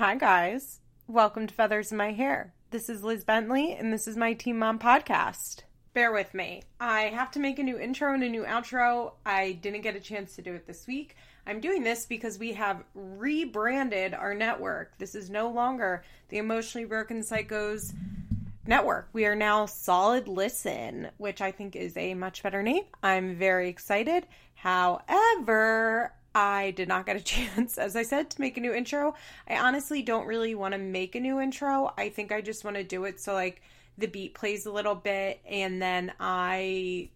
Hi, guys. Welcome to Feathers in My Hair. This is Liz Bentley, and this is my Teen Mom podcast. Bear with me. I have to make a new intro and a new outro. I didn't get a chance to do it this week. I'm doing this because we have rebranded our network. This is no longer the Emotionally Broken Psychos network. We are now Solid Listen, which I think is a much better name. I'm very excited. However, I did not get a chance, as I said, to make a new intro. I honestly don't really want to make a new intro. I think I just want to do it so, like, the beat plays a little bit and then I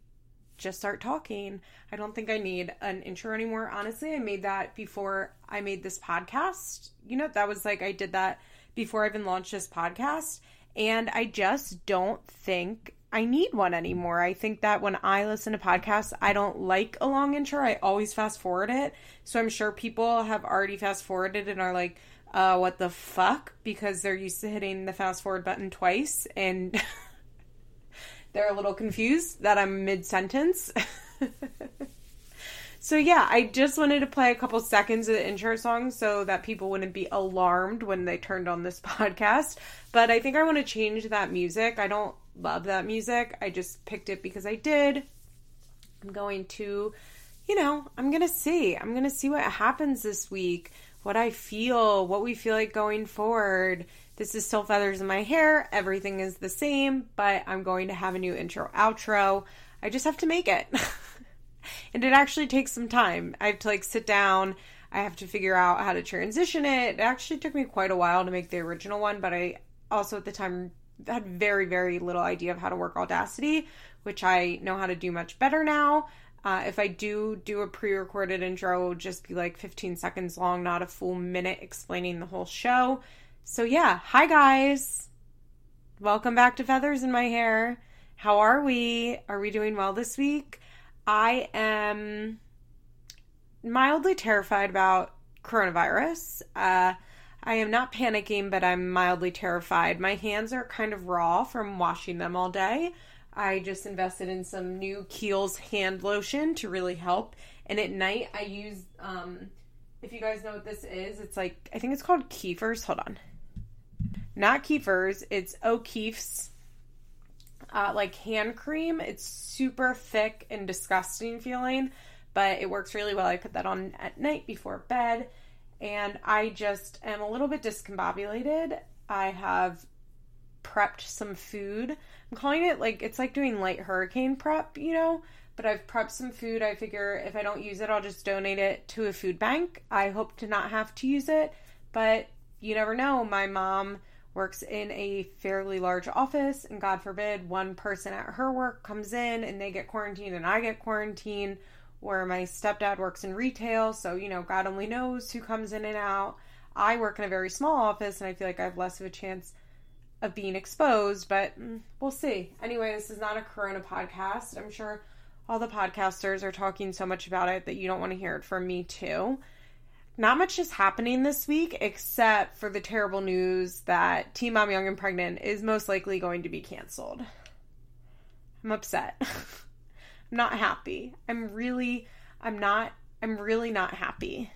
just start talking. I don't think I need an intro anymore. Honestly, I made that before I made this podcast. You know, that was like I did that before I even launched this podcast. And I just don't think I need one anymore. I think that when I listen to podcasts, I don't like a long intro. I always fast forward it. So I'm sure people have already fast forwarded and are like, uh, what the fuck? Because they're used to hitting the fast forward button twice and they're a little confused that I'm mid sentence. so, yeah, I just wanted to play a couple seconds of the intro song so that people wouldn't be alarmed when they turned on this podcast. But I think I want to change that music. I don't love that music. I just picked it because I did. I'm going to, you know, I'm going to see. I'm going to see what happens this week what I feel, what we feel like going forward. This is still feathers in my hair. Everything is the same, but I'm going to have a new intro outro. I just have to make it. and it actually takes some time. I have to like sit down. I have to figure out how to transition it. It actually took me quite a while to make the original one, but I also at the time had very very little idea of how to work Audacity, which I know how to do much better now. Uh, if I do do a pre recorded intro, it will just be like 15 seconds long, not a full minute explaining the whole show. So, yeah, hi guys. Welcome back to Feathers in My Hair. How are we? Are we doing well this week? I am mildly terrified about coronavirus. Uh, I am not panicking, but I'm mildly terrified. My hands are kind of raw from washing them all day. I just invested in some new Kiehl's hand lotion to really help. And at night, I use, um, if you guys know what this is, it's like, I think it's called Kiefer's. Hold on. Not Kiefer's, it's O'Keeffe's, uh, like hand cream. It's super thick and disgusting feeling, but it works really well. I put that on at night before bed. And I just am a little bit discombobulated. I have prepped some food. I'm calling it like it's like doing light hurricane prep, you know, but I've prepped some food. I figure if I don't use it, I'll just donate it to a food bank. I hope to not have to use it, but you never know. My mom works in a fairly large office, and God forbid one person at her work comes in and they get quarantined and I get quarantined, or my stepdad works in retail, so you know, God only knows who comes in and out. I work in a very small office, and I feel like I have less of a chance of being exposed, but mm, we'll see. Anyway, this is not a Corona podcast. I'm sure all the podcasters are talking so much about it that you don't want to hear it from me, too. Not much is happening this week except for the terrible news that Teen Mom Young and Pregnant is most likely going to be canceled. I'm upset. I'm not happy. I'm really, I'm not, I'm really not happy.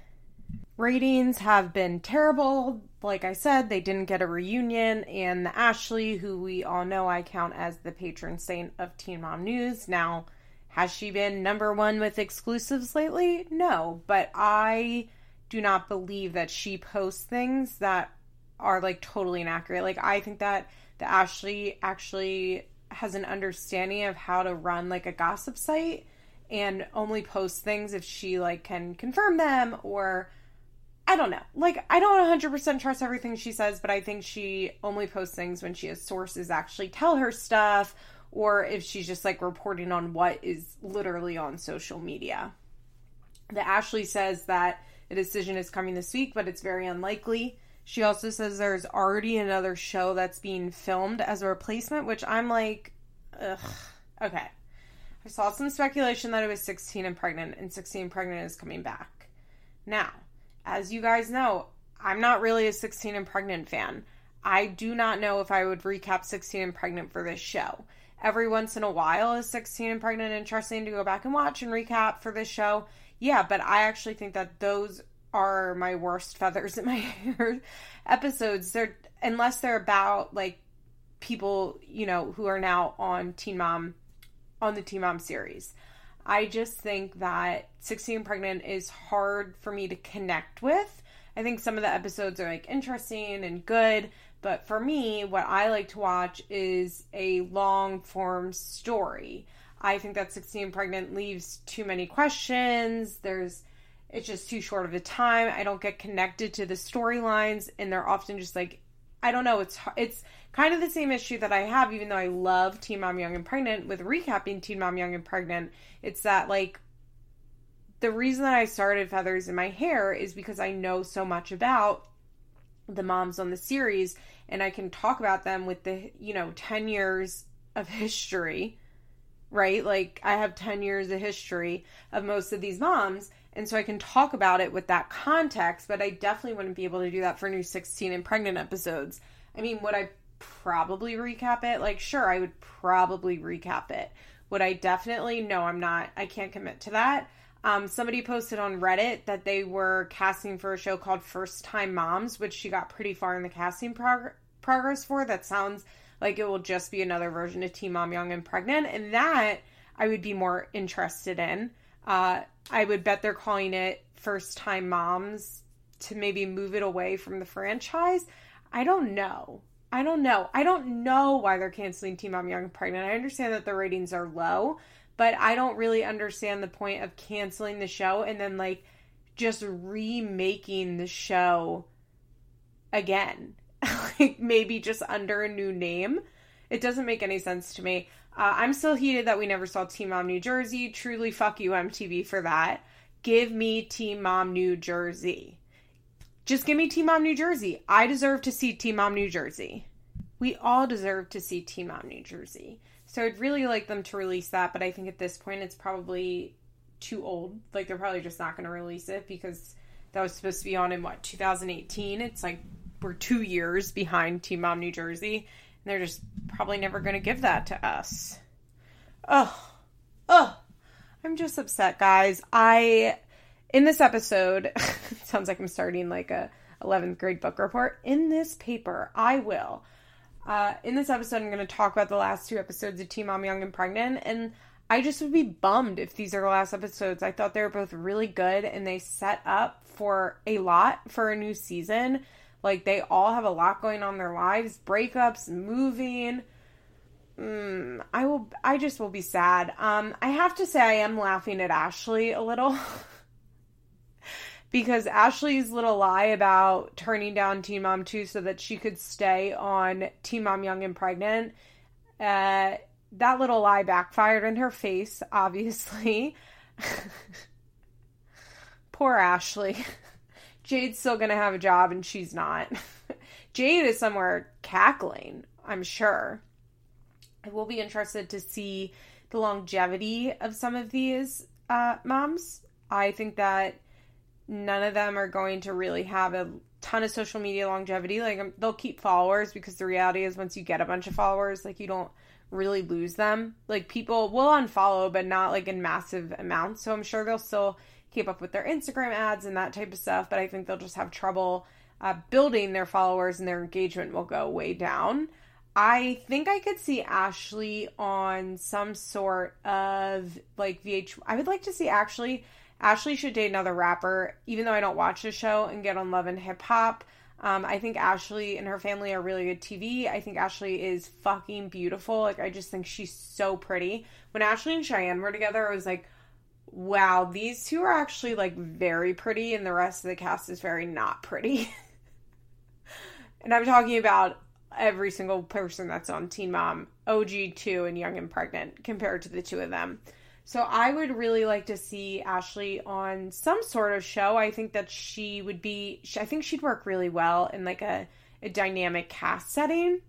Ratings have been terrible. Like I said, they didn't get a reunion, and the Ashley, who we all know I count as the patron saint of Teen Mom News, now has she been number one with exclusives lately? No, but I do not believe that she posts things that are like totally inaccurate. Like, I think that the Ashley actually has an understanding of how to run like a gossip site and only post things if she like can confirm them or I don't know. Like, I don't 100% trust everything she says, but I think she only posts things when she has sources actually tell her stuff or if she's just like reporting on what is literally on social media. The Ashley says that a decision is coming this week, but it's very unlikely. She also says there's already another show that's being filmed as a replacement, which I'm like, ugh. Okay. I saw some speculation that it was 16 and pregnant, and 16 and pregnant is coming back. Now, as you guys know, I'm not really a 16 and pregnant fan. I do not know if I would recap 16 and pregnant for this show. Every once in a while is 16 and pregnant interesting to go back and watch and recap for this show. Yeah, but I actually think that those are my worst feathers in my hair episodes. They're unless they're about like people, you know, who are now on Teen Mom on the Teen Mom series. I just think that 16 Pregnant is hard for me to connect with. I think some of the episodes are like interesting and good, but for me, what I like to watch is a long form story. I think that 16 Pregnant leaves too many questions. There's it's just too short of a time. I don't get connected to the storylines and they're often just like I don't know, it's it's kind of the same issue that I have even though I love Teen Mom Young and Pregnant with recapping Teen Mom Young and Pregnant. It's that like the reason that I started Feathers in My Hair is because I know so much about the moms on the series and I can talk about them with the, you know, 10 years of history, right? Like I have 10 years of history of most of these moms and so I can talk about it with that context, but I definitely wouldn't be able to do that for new 16 and pregnant episodes. I mean, would I probably recap it? Like sure, I would probably recap it. Would I definitely? No, I'm not. I can't commit to that. Um, somebody posted on Reddit that they were casting for a show called First Time Moms, which she got pretty far in the casting prog- progress for. That sounds like it will just be another version of Teen Mom Young and Pregnant, and that I would be more interested in. Uh, I would bet they're calling it First Time Moms to maybe move it away from the franchise. I don't know. I don't know. I don't know why they're canceling Teen Mom Young and Pregnant. I understand that the ratings are low, but I don't really understand the point of canceling the show and then like just remaking the show again. Like maybe just under a new name. It doesn't make any sense to me. Uh, I'm still heated that we never saw Teen Mom New Jersey. Truly, fuck you, MTV, for that. Give me Teen Mom New Jersey. Just give me Teen Mom New Jersey. I deserve to see Teen Mom New Jersey. We all deserve to see Teen Mom New Jersey. So I'd really like them to release that, but I think at this point it's probably too old. Like they're probably just not going to release it because that was supposed to be on in what 2018. It's like we're two years behind Teen Mom New Jersey, and they're just probably never going to give that to us. Oh, oh, I'm just upset, guys. I in this episode sounds like I'm starting like a 11th grade book report. In this paper, I will uh, in this episode, I'm going to talk about the last two episodes of Teen Mom Young and Pregnant, and I just would be bummed if these are the last episodes. I thought they were both really good, and they set up for a lot for a new season. Like they all have a lot going on in their lives, breakups, moving. Mm, I will. I just will be sad. Um, I have to say, I am laughing at Ashley a little. because Ashley's little lie about turning down Teen Mom 2 so that she could stay on Teen Mom Young and Pregnant, uh, that little lie backfired in her face, obviously. Poor Ashley. Jade's still gonna have a job and she's not. Jade is somewhere cackling, I'm sure. I will be interested to see the longevity of some of these uh, moms. I think that none of them are going to really have a ton of social media longevity. Like um, they'll keep followers because the reality is once you get a bunch of followers, like you don't really lose them. Like people will unfollow, but not like in massive amounts. So I'm sure they'll still keep up with their Instagram ads and that type of stuff. But I think they'll just have trouble uh, building their followers and their engagement will go way down. I think I could see Ashley on some sort of like VH. I would like to see actually Ashley should date another rapper, even though I don't watch the show and get on Love and Hip Hop. Um, I think Ashley and her family are really good TV. I think Ashley is fucking beautiful. Like, I just think she's so pretty. When Ashley and Cheyenne were together, I was like, wow, these two are actually like very pretty, and the rest of the cast is very not pretty. and I'm talking about every single person that's on Teen Mom, OG2, and Young and Pregnant compared to the two of them. So I would really like to see Ashley on some sort of show. I think that she would be I think she'd work really well in like a, a dynamic cast setting.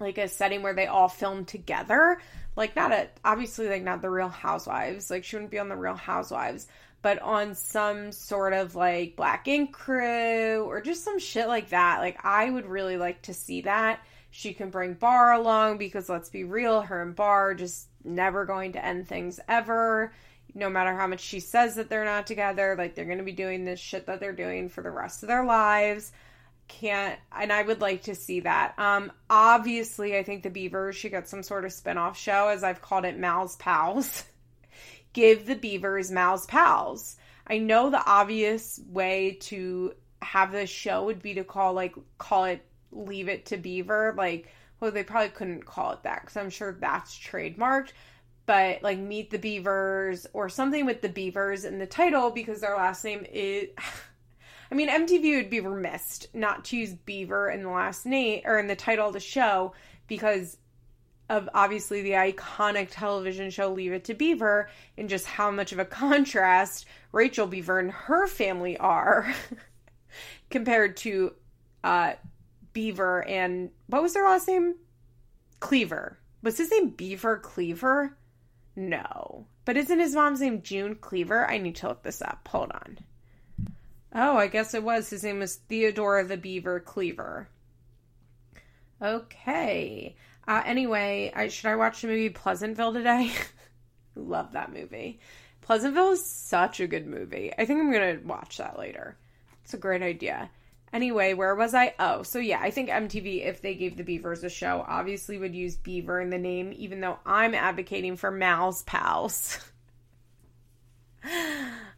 Like a setting where they all film together. Like not a obviously like not the real housewives. Like she wouldn't be on the real housewives, but on some sort of like black ink crew or just some shit like that. Like I would really like to see that. She can bring Bar along because let's be real, her and Bar just never going to end things ever. no matter how much she says that they're not together, like they're going to be doing this shit that they're doing for the rest of their lives. Can't, and I would like to see that. Um, obviously, I think the Beavers should get some sort of spinoff show, as I've called it Mal's Pals. Give the Beavers Mal's Pals. I know the obvious way to have this show would be to call like call it Leave It to Beaver, like well they probably couldn't call it that because I'm sure that's trademarked but like Meet the Beavers or something with the Beavers in the title because their last name is. I mean, MTV would be remiss not to use Beaver in the last name or in the title of the show because of obviously the iconic television show Leave It to Beaver and just how much of a contrast Rachel Beaver and her family are compared to uh, Beaver and what was their last name? Cleaver. Was his name Beaver Cleaver? No. But isn't his mom's name June Cleaver? I need to look this up. Hold on. Oh, I guess it was. His name was Theodore the Beaver Cleaver. Okay. Uh, anyway, I, should I watch the movie Pleasantville today? Love that movie. Pleasantville is such a good movie. I think I'm going to watch that later. It's a great idea. Anyway, where was I? Oh, so yeah, I think MTV, if they gave the Beavers a show, obviously would use Beaver in the name, even though I'm advocating for Mal's Pals.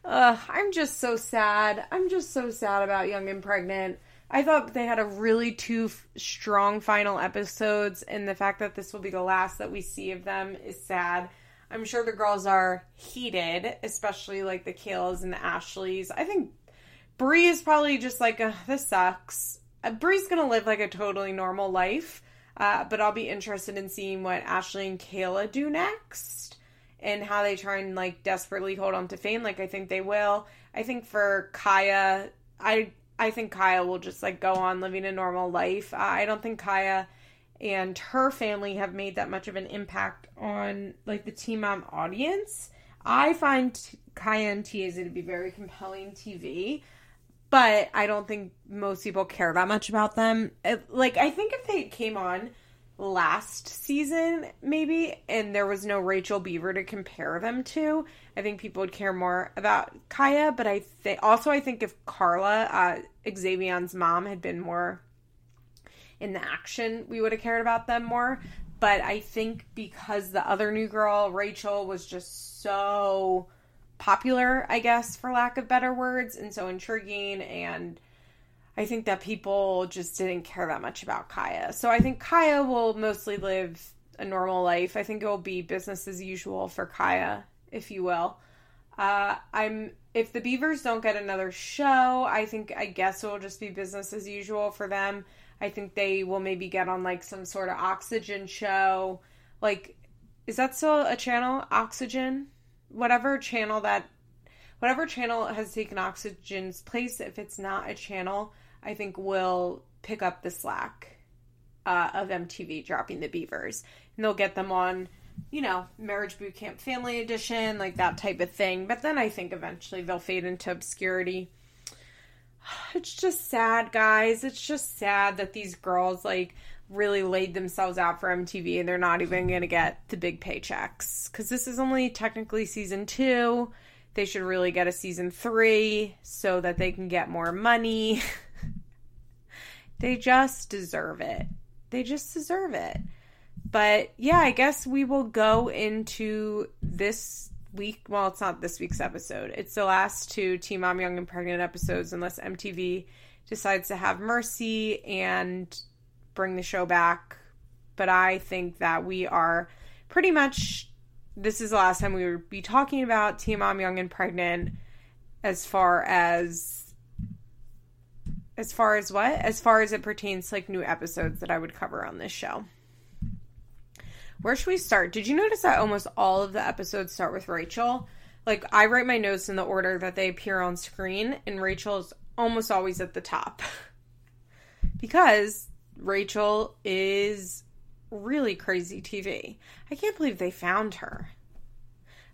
Ugh, I'm just so sad. I'm just so sad about Young and Pregnant. I thought they had a really two f- strong final episodes, and the fact that this will be the last that we see of them is sad. I'm sure the girls are heated, especially like the Kales and the Ashleys. I think Bri is probably just like, this sucks. Uh, Bri's gonna live like a totally normal life, uh, but I'll be interested in seeing what Ashley and Kayla do next and how they try and like desperately hold on to fame. Like I think they will. I think for Kaya, I I think Kaya will just like go on living a normal life. Uh, I don't think Kaya and her family have made that much of an impact on like the Teen Mom audience. I find Kaya and Tiazi to be very compelling TV but I don't think most people care that much about them. It, like, I think if they came on last season, maybe, and there was no Rachel Beaver to compare them to, I think people would care more about Kaya. But I think also, I think if Carla, uh, Xavion's mom, had been more in the action, we would have cared about them more. But I think because the other new girl, Rachel, was just so popular, I guess, for lack of better words, and so intriguing. And I think that people just didn't care that much about Kaya. So I think Kaya will mostly live a normal life. I think it will be business as usual for Kaya, if you will. Uh, I'm if the Beavers don't get another show, I think I guess it will just be business as usual for them. I think they will maybe get on like some sort of oxygen show. Like, is that still a channel? Oxygen? Whatever channel that whatever channel has taken Oxygen's place, if it's not a channel, I think will pick up the slack uh, of MTV dropping the Beavers, and they'll get them on, you know, Marriage Boot Camp Family Edition, like that type of thing. But then I think eventually they'll fade into obscurity. It's just sad, guys. It's just sad that these girls like really laid themselves out for MTV and they're not even going to get the big paychecks because this is only technically season two. They should really get a season three so that they can get more money. they just deserve it. They just deserve it. But yeah, I guess we will go into this week. Well, it's not this week's episode. It's the last two Teen Mom Young and Pregnant episodes, unless MTV decides to have mercy and bring the show back. But I think that we are pretty much. This is the last time we would be talking about Mom Young and Pregnant as far as as far as what as far as it pertains to like new episodes that i would cover on this show where should we start did you notice that almost all of the episodes start with rachel like i write my notes in the order that they appear on screen and rachel is almost always at the top because Rachel is really crazy TV. I can't believe they found her.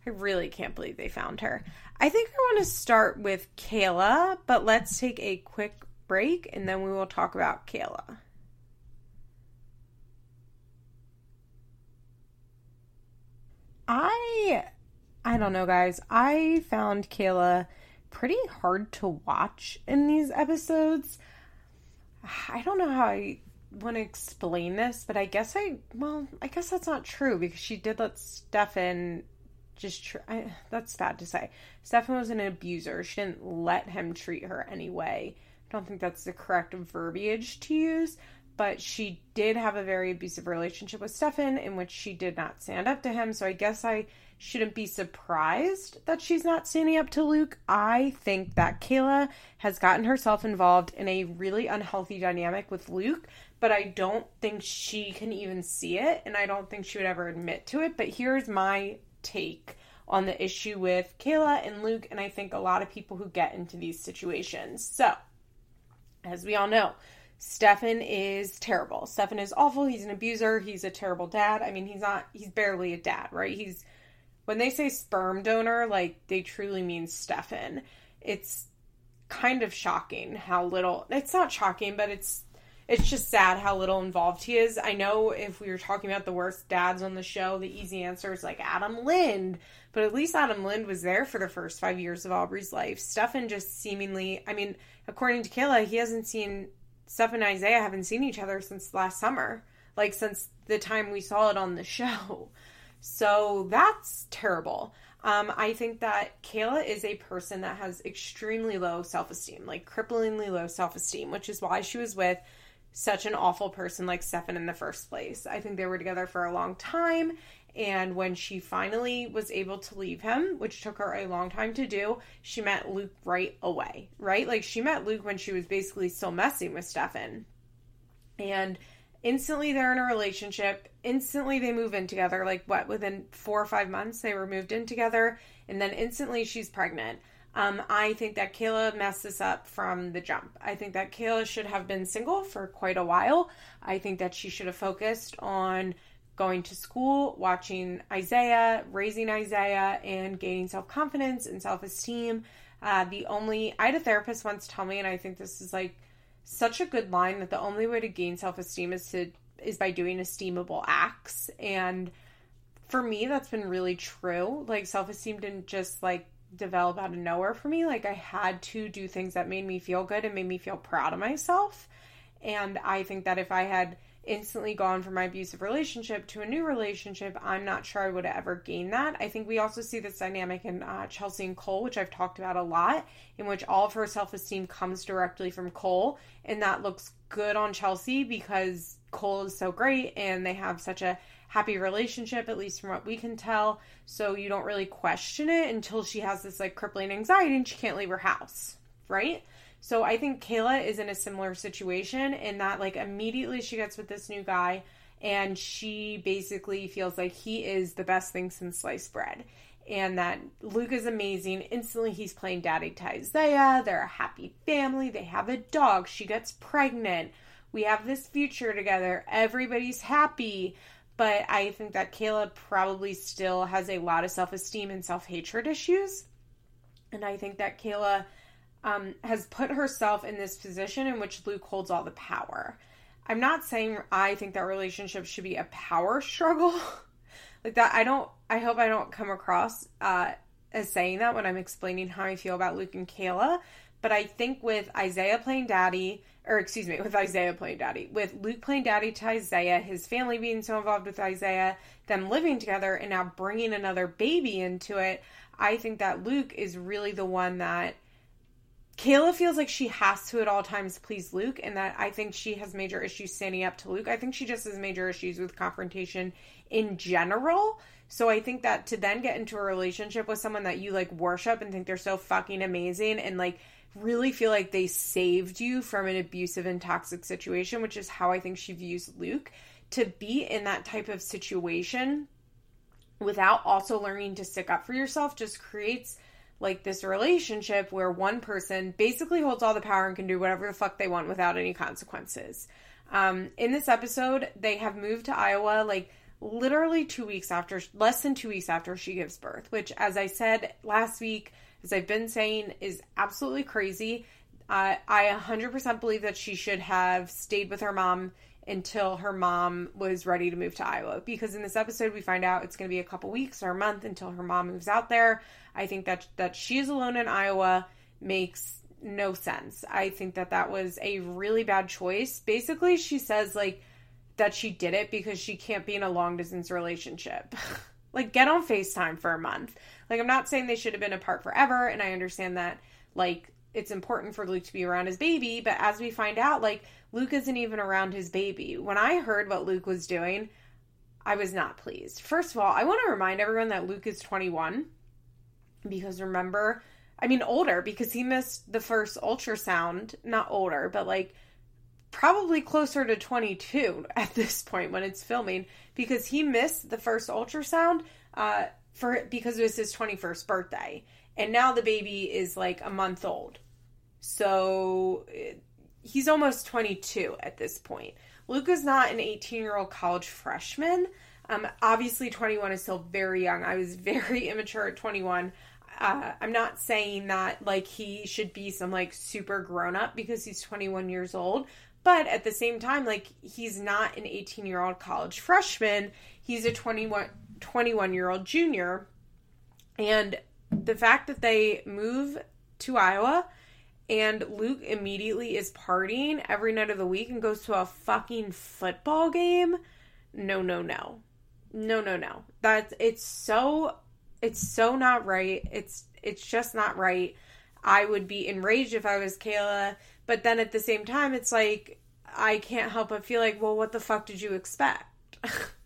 I really can't believe they found her. I think I want to start with Kayla, but let's take a quick break and then we will talk about Kayla. I I don't know, guys. I found Kayla pretty hard to watch in these episodes. I don't know how I want to explain this, but I guess I, well, I guess that's not true because she did let Stefan just, tr- I, that's bad to say. Stefan was an abuser. She didn't let him treat her anyway. I don't think that's the correct verbiage to use, but she did have a very abusive relationship with Stefan in which she did not stand up to him. So I guess I shouldn't be surprised that she's not standing up to Luke. I think that Kayla has gotten herself involved in a really unhealthy dynamic with Luke, but I don't think she can even see it, and I don't think she would ever admit to it. But here's my take on the issue with Kayla and Luke, and I think a lot of people who get into these situations. So, as we all know, Stefan is terrible. Stefan is awful. He's an abuser. He's a terrible dad. I mean, he's not, he's barely a dad, right? He's when they say sperm donor, like they truly mean Stefan. It's kind of shocking how little it's not shocking, but it's it's just sad how little involved he is. I know if we were talking about the worst dads on the show, the easy answer is like Adam Lind, but at least Adam Lind was there for the first five years of Aubrey's life. Stefan just seemingly, I mean, according to Kayla, he hasn't seen Stefan and Isaiah haven't seen each other since last summer, like since the time we saw it on the show. So that's terrible. Um, I think that Kayla is a person that has extremely low self esteem, like cripplingly low self esteem, which is why she was with such an awful person like Stefan in the first place. I think they were together for a long time. And when she finally was able to leave him, which took her a long time to do, she met Luke right away, right? Like she met Luke when she was basically still messing with Stefan. And instantly they're in a relationship instantly they move in together like what within four or five months they were moved in together and then instantly she's pregnant um, i think that kayla messed this up from the jump. I think that kayla should have been single for quite a while. I think that she should have focused on going to school watching isaiah raising isaiah and gaining self-confidence and self-esteem. Uh, the only i had a therapist once tell me and i think this is like such a good line that the only way to gain self-esteem is to is by doing esteemable acts. And for me that's been really true. Like self-esteem didn't just like develop out of nowhere for me like i had to do things that made me feel good and made me feel proud of myself and i think that if i had instantly gone from my abusive relationship to a new relationship, I'm not sure I would ever gain that. I think we also see this dynamic in uh, Chelsea and Cole, which I've talked about a lot, in which all of her self esteem comes directly from Cole. And that looks good on Chelsea because Cole is so great and they have such a happy relationship, at least from what we can tell. So you don't really question it until she has this like crippling anxiety and she can't leave her house, right? So I think Kayla is in a similar situation in that like immediately she gets with this new guy and she basically feels like he is the best thing since sliced bread. And that Luke is amazing. Instantly, he's playing daddy to Isaiah. They're a happy family. They have a dog. She gets pregnant. We have this future together. Everybody's happy. But I think that Kayla probably still has a lot of self esteem and self hatred issues. And I think that Kayla um, has put herself in this position in which Luke holds all the power. I'm not saying I think that relationship should be a power struggle. like that, I don't, I hope I don't come across uh, as saying that when I'm explaining how I feel about Luke and Kayla. But I think with Isaiah playing daddy, or excuse me, with Isaiah playing daddy, with Luke playing daddy to Isaiah, his family being so involved with Isaiah, them living together, and now bringing another baby into it, I think that Luke is really the one that Kayla feels like she has to at all times please Luke, and that I think she has major issues standing up to Luke. I think she just has major issues with confrontation in general. So I think that to then get into a relationship with someone that you like worship and think they're so fucking amazing and like really feel like they saved you from an abusive and toxic situation, which is how I think she views Luke, to be in that type of situation without also learning to stick up for yourself just creates like this relationship where one person basically holds all the power and can do whatever the fuck they want without any consequences. Um, in this episode, they have moved to Iowa like literally two weeks after, less than two weeks after she gives birth, which, as I said last week, as I've been saying, is absolutely crazy. Uh, I 100% believe that she should have stayed with her mom until her mom was ready to move to Iowa. Because in this episode, we find out it's going to be a couple weeks or a month until her mom moves out there. I think that that she's alone in Iowa makes no sense. I think that that was a really bad choice. Basically, she says like that she did it because she can't be in a long distance relationship. like get on FaceTime for a month. Like I'm not saying they should have been apart forever and I understand that like it's important for Luke to be around his baby, but as we find out like Luke isn't even around his baby. When I heard what Luke was doing, I was not pleased. First of all, I want to remind everyone that Luke is 21 because remember, I mean older because he missed the first ultrasound, not older, but like probably closer to 22 at this point when it's filming because he missed the first ultrasound uh, for because it was his 21st birthday. And now the baby is like a month old. So he's almost 22 at this point. Luke's not an 18 year old college freshman. Um, obviously 21 is still very young. I was very immature at 21 uh, I'm not saying that like he should be some like super grown up because he's 21 years old, but at the same time, like he's not an 18 year old college freshman, he's a 21, 21 year old junior. And the fact that they move to Iowa and Luke immediately is partying every night of the week and goes to a fucking football game. No, no, no. No, no, no. That's it's so it's so not right. It's it's just not right. I would be enraged if I was Kayla but then at the same time, it's like, I can't help but feel like, well, what the fuck did you expect?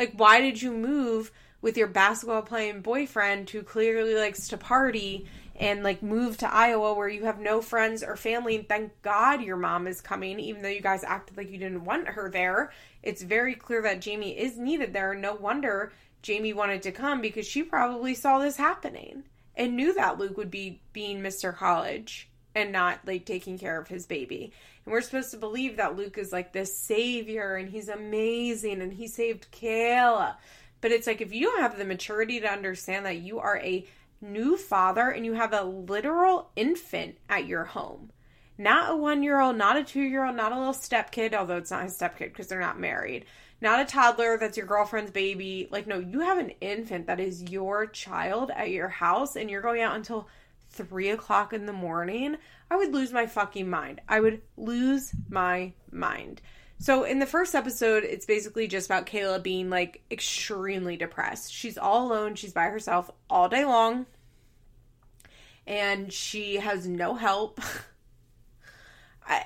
like, why did you move with your basketball playing boyfriend who clearly likes to party and like move to Iowa where you have no friends or family? And thank God your mom is coming, even though you guys acted like you didn't want her there. It's very clear that Jamie is needed there. No wonder Jamie wanted to come because she probably saw this happening and knew that Luke would be being Mr. College and not like taking care of his baby. And we're supposed to believe that Luke is like this savior and he's amazing and he saved Kayla. But it's like if you don't have the maturity to understand that you are a new father and you have a literal infant at your home. Not a one year old, not a two year old, not a little step kid, although it's not his step kid because they're not married. Not a toddler that's your girlfriend's baby. Like, no, you have an infant that is your child at your house and you're going out until three o'clock in the morning, I would lose my fucking mind. I would lose my mind. So in the first episode, it's basically just about Kayla being like extremely depressed. She's all alone, she's by herself all day long, and she has no help. I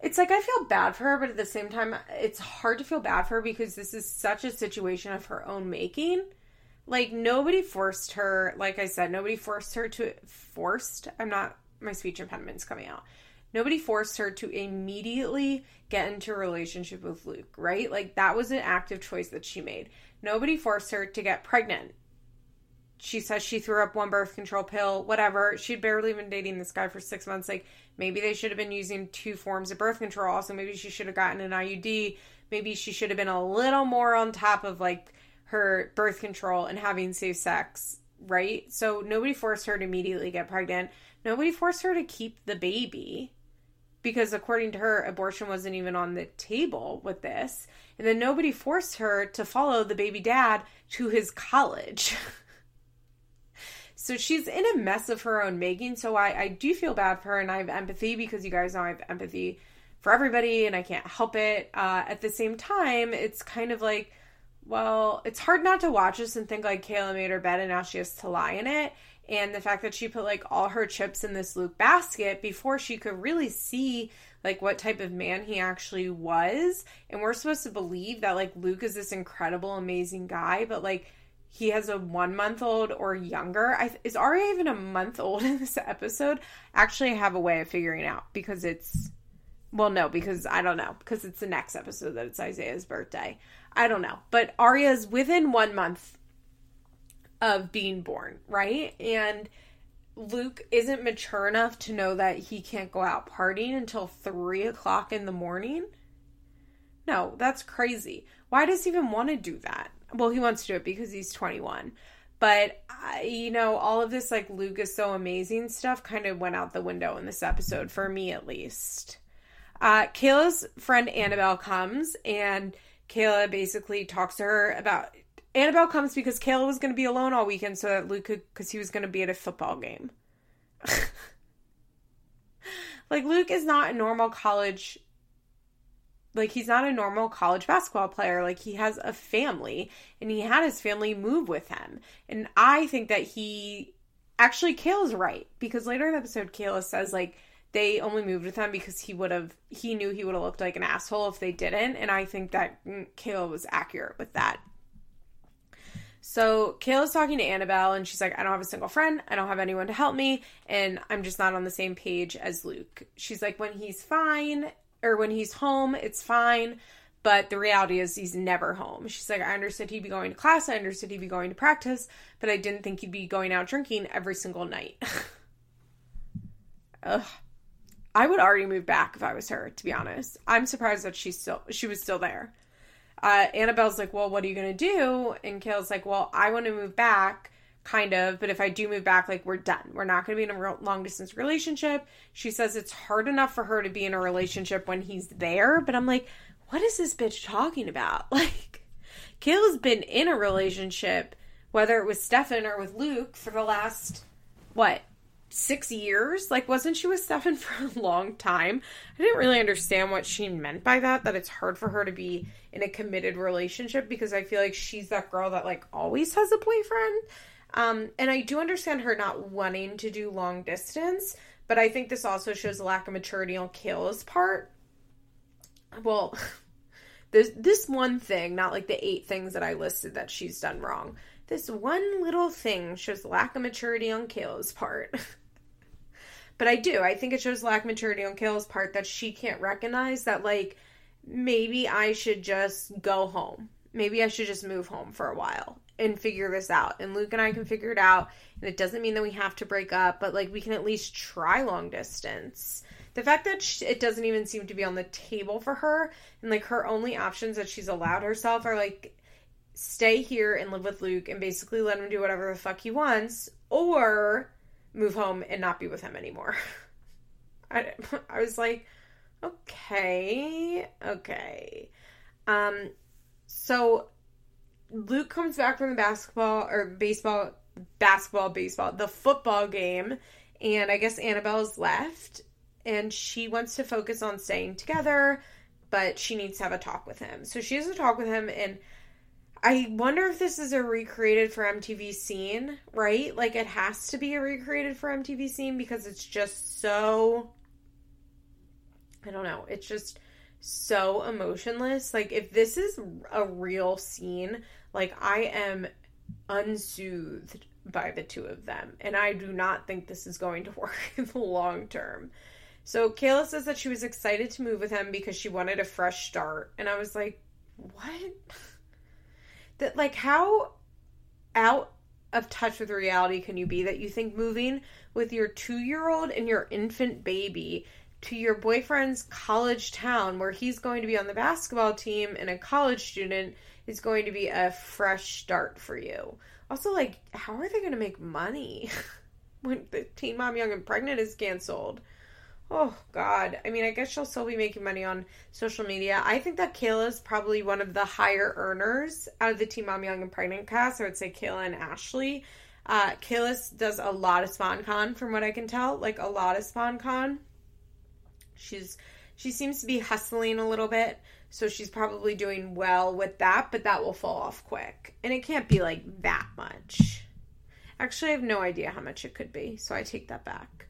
it's like I feel bad for her, but at the same time, it's hard to feel bad for her because this is such a situation of her own making like nobody forced her like i said nobody forced her to forced i'm not my speech impediment's coming out. Nobody forced her to immediately get into a relationship with luke right? Like that was an active choice that she made. Nobody forced her to get pregnant. She says she threw up one birth control pill whatever. She'd barely been dating this guy for six months. Like maybe they should have been using two forms of birth control. Also maybe she should have gotten an iud maybe she should have been a little more on top of like her birth control and having safe sex, right? So nobody forced her to immediately get pregnant. Nobody forced her to keep the baby because according to her abortion wasn't even on the table with this. And then nobody forced her to follow the baby dad to his college. so she's in a mess of her own making. So I, I do feel bad for her and I have empathy because you guys know I have empathy for everybody and I can't help it. Uh, at the same time, it's kind of like well, it's hard not to watch this and think like Kayla made her bed and now she has to lie in it. And the fact that she put like all her chips in this Luke basket before she could really see like what type of man he actually was. And we're supposed to believe that like Luke is this incredible, amazing guy, but like he has a one month old or younger. I, is Aria even a month old in this episode? Actually, I have a way of figuring out because it's well, no, because I don't know because it's the next episode that it's Isaiah's birthday. I don't know. But Aria's within one month of being born, right? And Luke isn't mature enough to know that he can't go out partying until three o'clock in the morning. No, that's crazy. Why does he even want to do that? Well, he wants to do it because he's 21. But, I, you know, all of this, like, Luke is so amazing stuff kind of went out the window in this episode, for me at least. Uh, Kayla's friend Annabelle comes, and Kayla basically talks to her about. Annabelle comes because Kayla was going to be alone all weekend, so that Luke could, because he was going to be at a football game. like Luke is not a normal college like he's not a normal college basketball player like he has a family and he had his family move with him and i think that he actually kayla's right because later in the episode kayla says like they only moved with him because he would have he knew he would have looked like an asshole if they didn't and i think that mm, kayla was accurate with that so Kayla's talking to Annabelle and she's like, I don't have a single friend. I don't have anyone to help me. And I'm just not on the same page as Luke. She's like, when he's fine or when he's home, it's fine. But the reality is, he's never home. She's like, I understood he'd be going to class. I understood he'd be going to practice, but I didn't think he'd be going out drinking every single night. Ugh. I would already move back if I was her, to be honest. I'm surprised that she's still she was still there. Uh, Annabelle's like, Well, what are you gonna do? And Kayla's like, Well, I want to move back kind of but if i do move back like we're done we're not going to be in a long distance relationship she says it's hard enough for her to be in a relationship when he's there but i'm like what is this bitch talking about like kayla's been in a relationship whether it was stefan or with luke for the last what six years like wasn't she with stefan for a long time i didn't really understand what she meant by that that it's hard for her to be in a committed relationship because i feel like she's that girl that like always has a boyfriend um, and I do understand her not wanting to do long distance, but I think this also shows a lack of maturity on Kayla's part. Well, this this one thing, not like the eight things that I listed that she's done wrong. This one little thing shows lack of maturity on Kayla's part. but I do. I think it shows lack maturity on Kayla's part that she can't recognize that like maybe I should just go home. Maybe I should just move home for a while and figure this out. And Luke and I can figure it out. And it doesn't mean that we have to break up, but like we can at least try long distance. The fact that it doesn't even seem to be on the table for her, and like her only options that she's allowed herself are like stay here and live with Luke and basically let him do whatever the fuck he wants, or move home and not be with him anymore. I, I was like, okay, okay. Um, so Luke comes back from the basketball or baseball, basketball, baseball, the football game, and I guess Annabelle's left, and she wants to focus on staying together, but she needs to have a talk with him. So she has a talk with him, and I wonder if this is a recreated for MTV scene, right? Like it has to be a recreated for MTV scene because it's just so. I don't know. It's just so emotionless. Like if this is a real scene, like, I am unsoothed by the two of them, and I do not think this is going to work in the long term. So, Kayla says that she was excited to move with him because she wanted a fresh start, and I was like, what? that, like, how out of touch with reality can you be that you think moving with your two year old and your infant baby to your boyfriend's college town where he's going to be on the basketball team and a college student is going to be a fresh start for you. Also, like, how are they going to make money when the Teen Mom Young and Pregnant is canceled? Oh, God. I mean, I guess she'll still be making money on social media. I think that Kayla is probably one of the higher earners out of the Teen Mom Young and Pregnant cast. I would say Kayla and Ashley. Uh, Kayla does a lot of SponCon, from what I can tell, like a lot of SponCon. She's she seems to be hustling a little bit. So she's probably doing well with that, but that will fall off quick. And it can't be like that much. Actually, I have no idea how much it could be, so I take that back.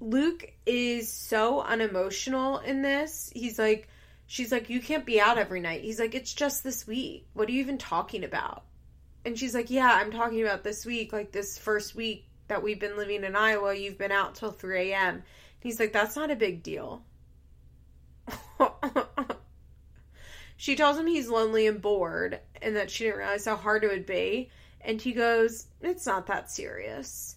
Luke is so unemotional in this. He's like, she's like, you can't be out every night. He's like, it's just this week. What are you even talking about? And she's like, yeah, I'm talking about this week, like this first week that we've been living in Iowa. You've been out till 3 a.m. He's like, that's not a big deal. she tells him he's lonely and bored and that she didn't realize how hard it would be. And he goes, It's not that serious.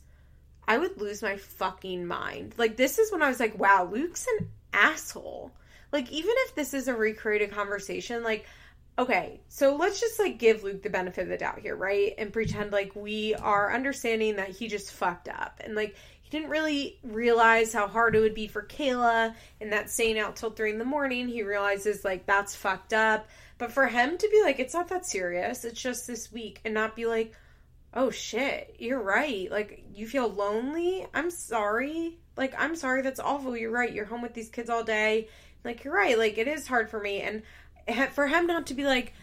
I would lose my fucking mind. Like, this is when I was like, wow, Luke's an asshole. Like, even if this is a recreated conversation, like, okay, so let's just like give Luke the benefit of the doubt here, right? And pretend like we are understanding that he just fucked up and like he didn't really realize how hard it would be for Kayla and that staying out till three in the morning. He realizes like that's fucked up. But for him to be like, it's not that serious, it's just this week, and not be like, oh shit, you're right. Like, you feel lonely? I'm sorry. Like, I'm sorry, that's awful. You're right. You're home with these kids all day. Like, you're right. Like, it is hard for me. And for him not to be like,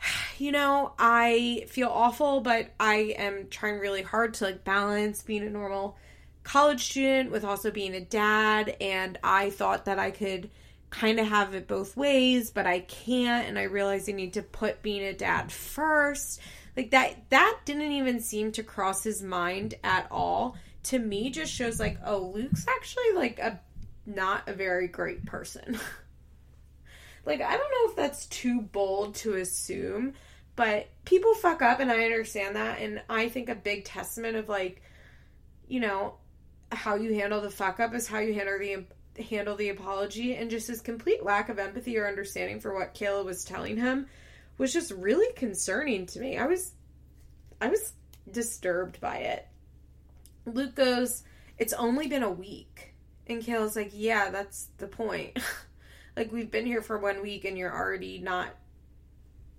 you know, I feel awful, but I am trying really hard to like balance being a normal college student with also being a dad. And I thought that I could kind of have it both ways, but I can't. And I realized I need to put being a dad first. Like that, that didn't even seem to cross his mind at all. To me, just shows like, oh, Luke's actually like a not a very great person. like, I don't know if that's too bold to assume, but people fuck up, and I understand that. And I think a big testament of like, you know, how you handle the fuck up is how you handle the handle the apology and just his complete lack of empathy or understanding for what Kayla was telling him was just really concerning to me. I was I was disturbed by it. Luke goes, "It's only been a week." And Kayla's like, "Yeah, that's the point. like we've been here for 1 week and you're already not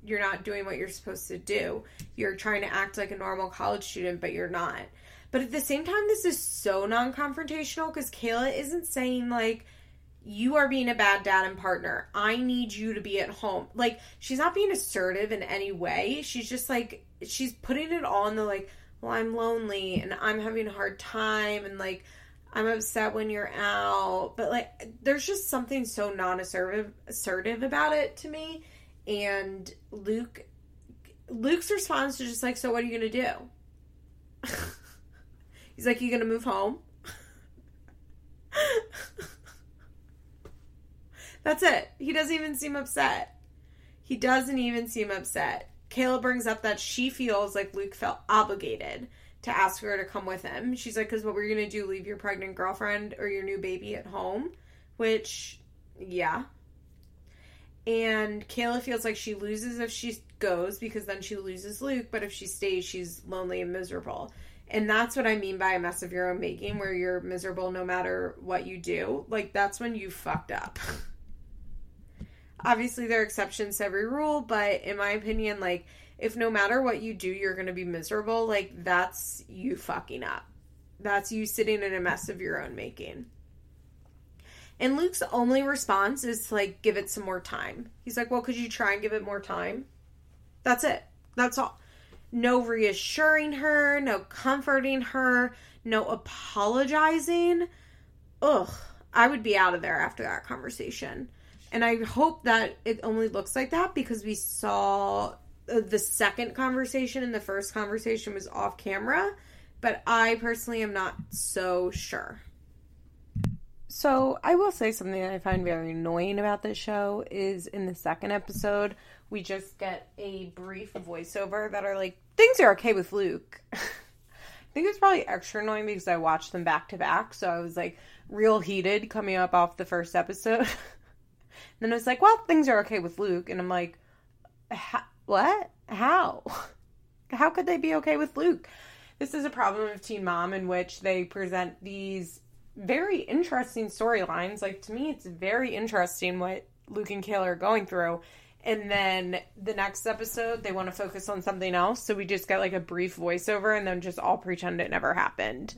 you're not doing what you're supposed to do. You're trying to act like a normal college student, but you're not." But at the same time, this is so non confrontational because Kayla isn't saying, like, you are being a bad dad and partner. I need you to be at home. Like, she's not being assertive in any way. She's just like, she's putting it all in the, like, well, I'm lonely and I'm having a hard time and, like, I'm upset when you're out. But, like, there's just something so non assertive assertive about it to me. And Luke, Luke's response is just like, so what are you going to do? He's like, You gonna move home? That's it. He doesn't even seem upset. He doesn't even seem upset. Kayla brings up that she feels like Luke felt obligated to ask her to come with him. She's like, because what we're going to do, leave your pregnant girlfriend or your new baby at home? Which, yeah. And Kayla feels like she loses if she goes because then she loses Luke, but if she stays, she's lonely and miserable. And that's what I mean by a mess of your own making, where you're miserable no matter what you do. Like, that's when you fucked up. Obviously, there are exceptions to every rule, but in my opinion, like, if no matter what you do, you're going to be miserable, like, that's you fucking up. That's you sitting in a mess of your own making. And Luke's only response is to, like, give it some more time. He's like, well, could you try and give it more time? That's it. That's all no reassuring her, no comforting her, no apologizing. Ugh, I would be out of there after that conversation. And I hope that it only looks like that because we saw uh, the second conversation and the first conversation was off camera, but I personally am not so sure. So, I will say something that I find very annoying about this show is in the second episode, we just get a brief voiceover that are like, things are okay with Luke. I think it's probably extra annoying because I watched them back to back. So I was like real heated coming up off the first episode. then I was like, well, things are okay with Luke. And I'm like, what? How? How could they be okay with Luke? This is a problem of Teen Mom in which they present these very interesting storylines. Like, to me, it's very interesting what Luke and Kayla are going through and then the next episode they want to focus on something else so we just get like a brief voiceover and then just all pretend it never happened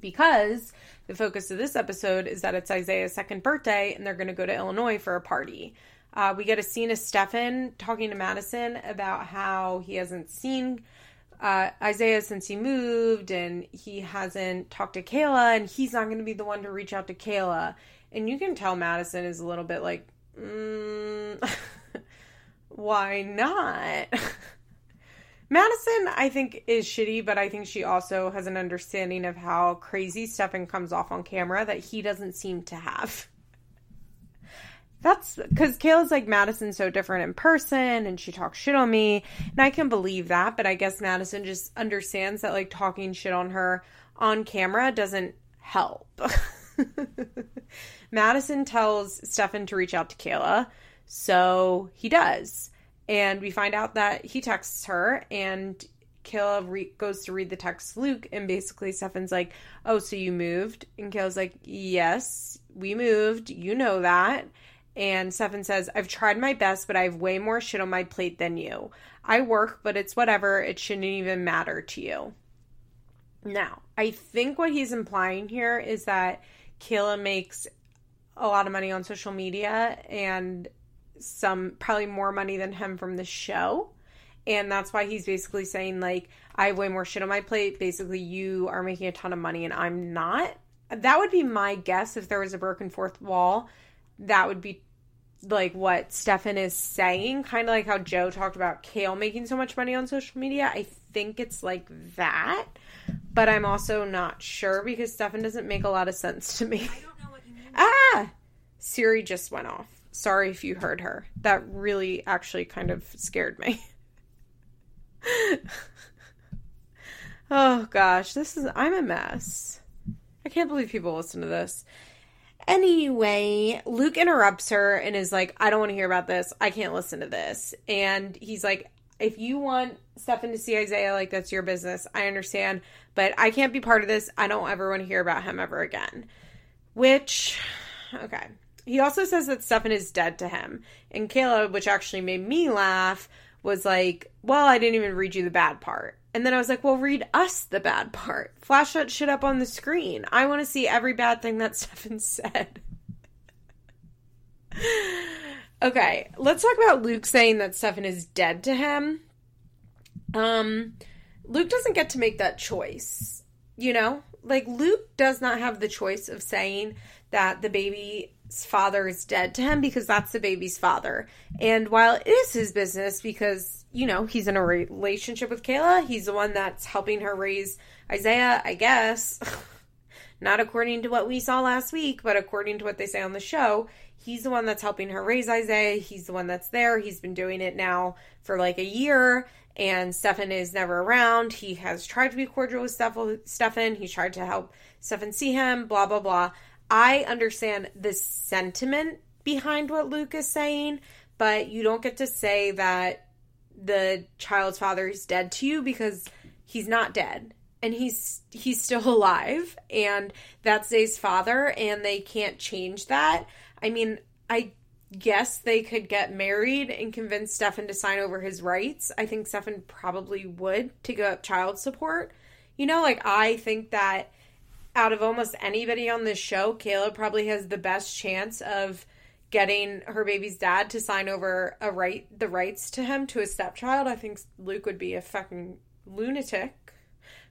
because the focus of this episode is that it's isaiah's second birthday and they're going to go to illinois for a party uh, we get a scene of stefan talking to madison about how he hasn't seen uh, isaiah since he moved and he hasn't talked to kayla and he's not going to be the one to reach out to kayla and you can tell madison is a little bit like mm. why not? Madison, I think, is shitty, but I think she also has an understanding of how crazy Stefan comes off on camera that he doesn't seem to have. That's because Kayla's like Madison's so different in person and she talks shit on me. And I can believe that, but I guess Madison just understands that like talking shit on her on camera doesn't help. Madison tells Stefan to reach out to Kayla. So he does. And we find out that he texts her and Kayla re- goes to read the text to Luke, and basically Stefan's like, "Oh, so you moved?" And Kayla's like, "Yes, we moved. You know that." And Stefan says, "I've tried my best, but I have way more shit on my plate than you. I work, but it's whatever. It shouldn't even matter to you." Now, I think what he's implying here is that Kayla makes a lot of money on social media and some probably more money than him from the show and that's why he's basically saying like i have way more shit on my plate basically you are making a ton of money and i'm not that would be my guess if there was a broken fourth wall that would be like what Stefan is saying, kind of like how Joe talked about Kail making so much money on social media. I think it's like that, but I'm also not sure because Stefan doesn't make a lot of sense to me. Ah! Siri just went off. Sorry if you heard her. That really actually kind of scared me. oh gosh, this is I'm a mess. I can't believe people listen to this. Anyway, Luke interrupts her and is like, I don't want to hear about this. I can't listen to this. And he's like, if you want Stefan to see Isaiah, like that's your business. I understand, but I can't be part of this. I don't ever want to hear about him ever again. Which, okay. He also says that Stefan is dead to him. And Kayla, which actually made me laugh, was like, Well, I didn't even read you the bad part. And then I was like, Well, read us the bad part. Flash that shit up on the screen. I want to see every bad thing that Stefan said. okay, let's talk about Luke saying that Stefan is dead to him. Um, Luke doesn't get to make that choice, you know? Like, Luke does not have the choice of saying that the baby's father is dead to him because that's the baby's father. And while it is his business because, you know, he's in a relationship with Kayla, he's the one that's helping her raise Isaiah, I guess. Not according to what we saw last week, but according to what they say on the show, he's the one that's helping her raise Isaiah. He's the one that's there. He's been doing it now for like a year and Stefan is never around. He has tried to be cordial with Stefan. He's tried to help Stefan see him, blah, blah, blah. I understand the sentiment behind what Luke is saying, but you don't get to say that the child's father is dead to you because he's not dead and he's he's still alive and that's Zay's father and they can't change that. I mean, I guess they could get married and convince Stefan to sign over his rights. I think Stefan probably would to give up child support. You know, like I think that out of almost anybody on this show, Kayla probably has the best chance of getting her baby's dad to sign over a right the rights to him to a stepchild. I think Luke would be a fucking lunatic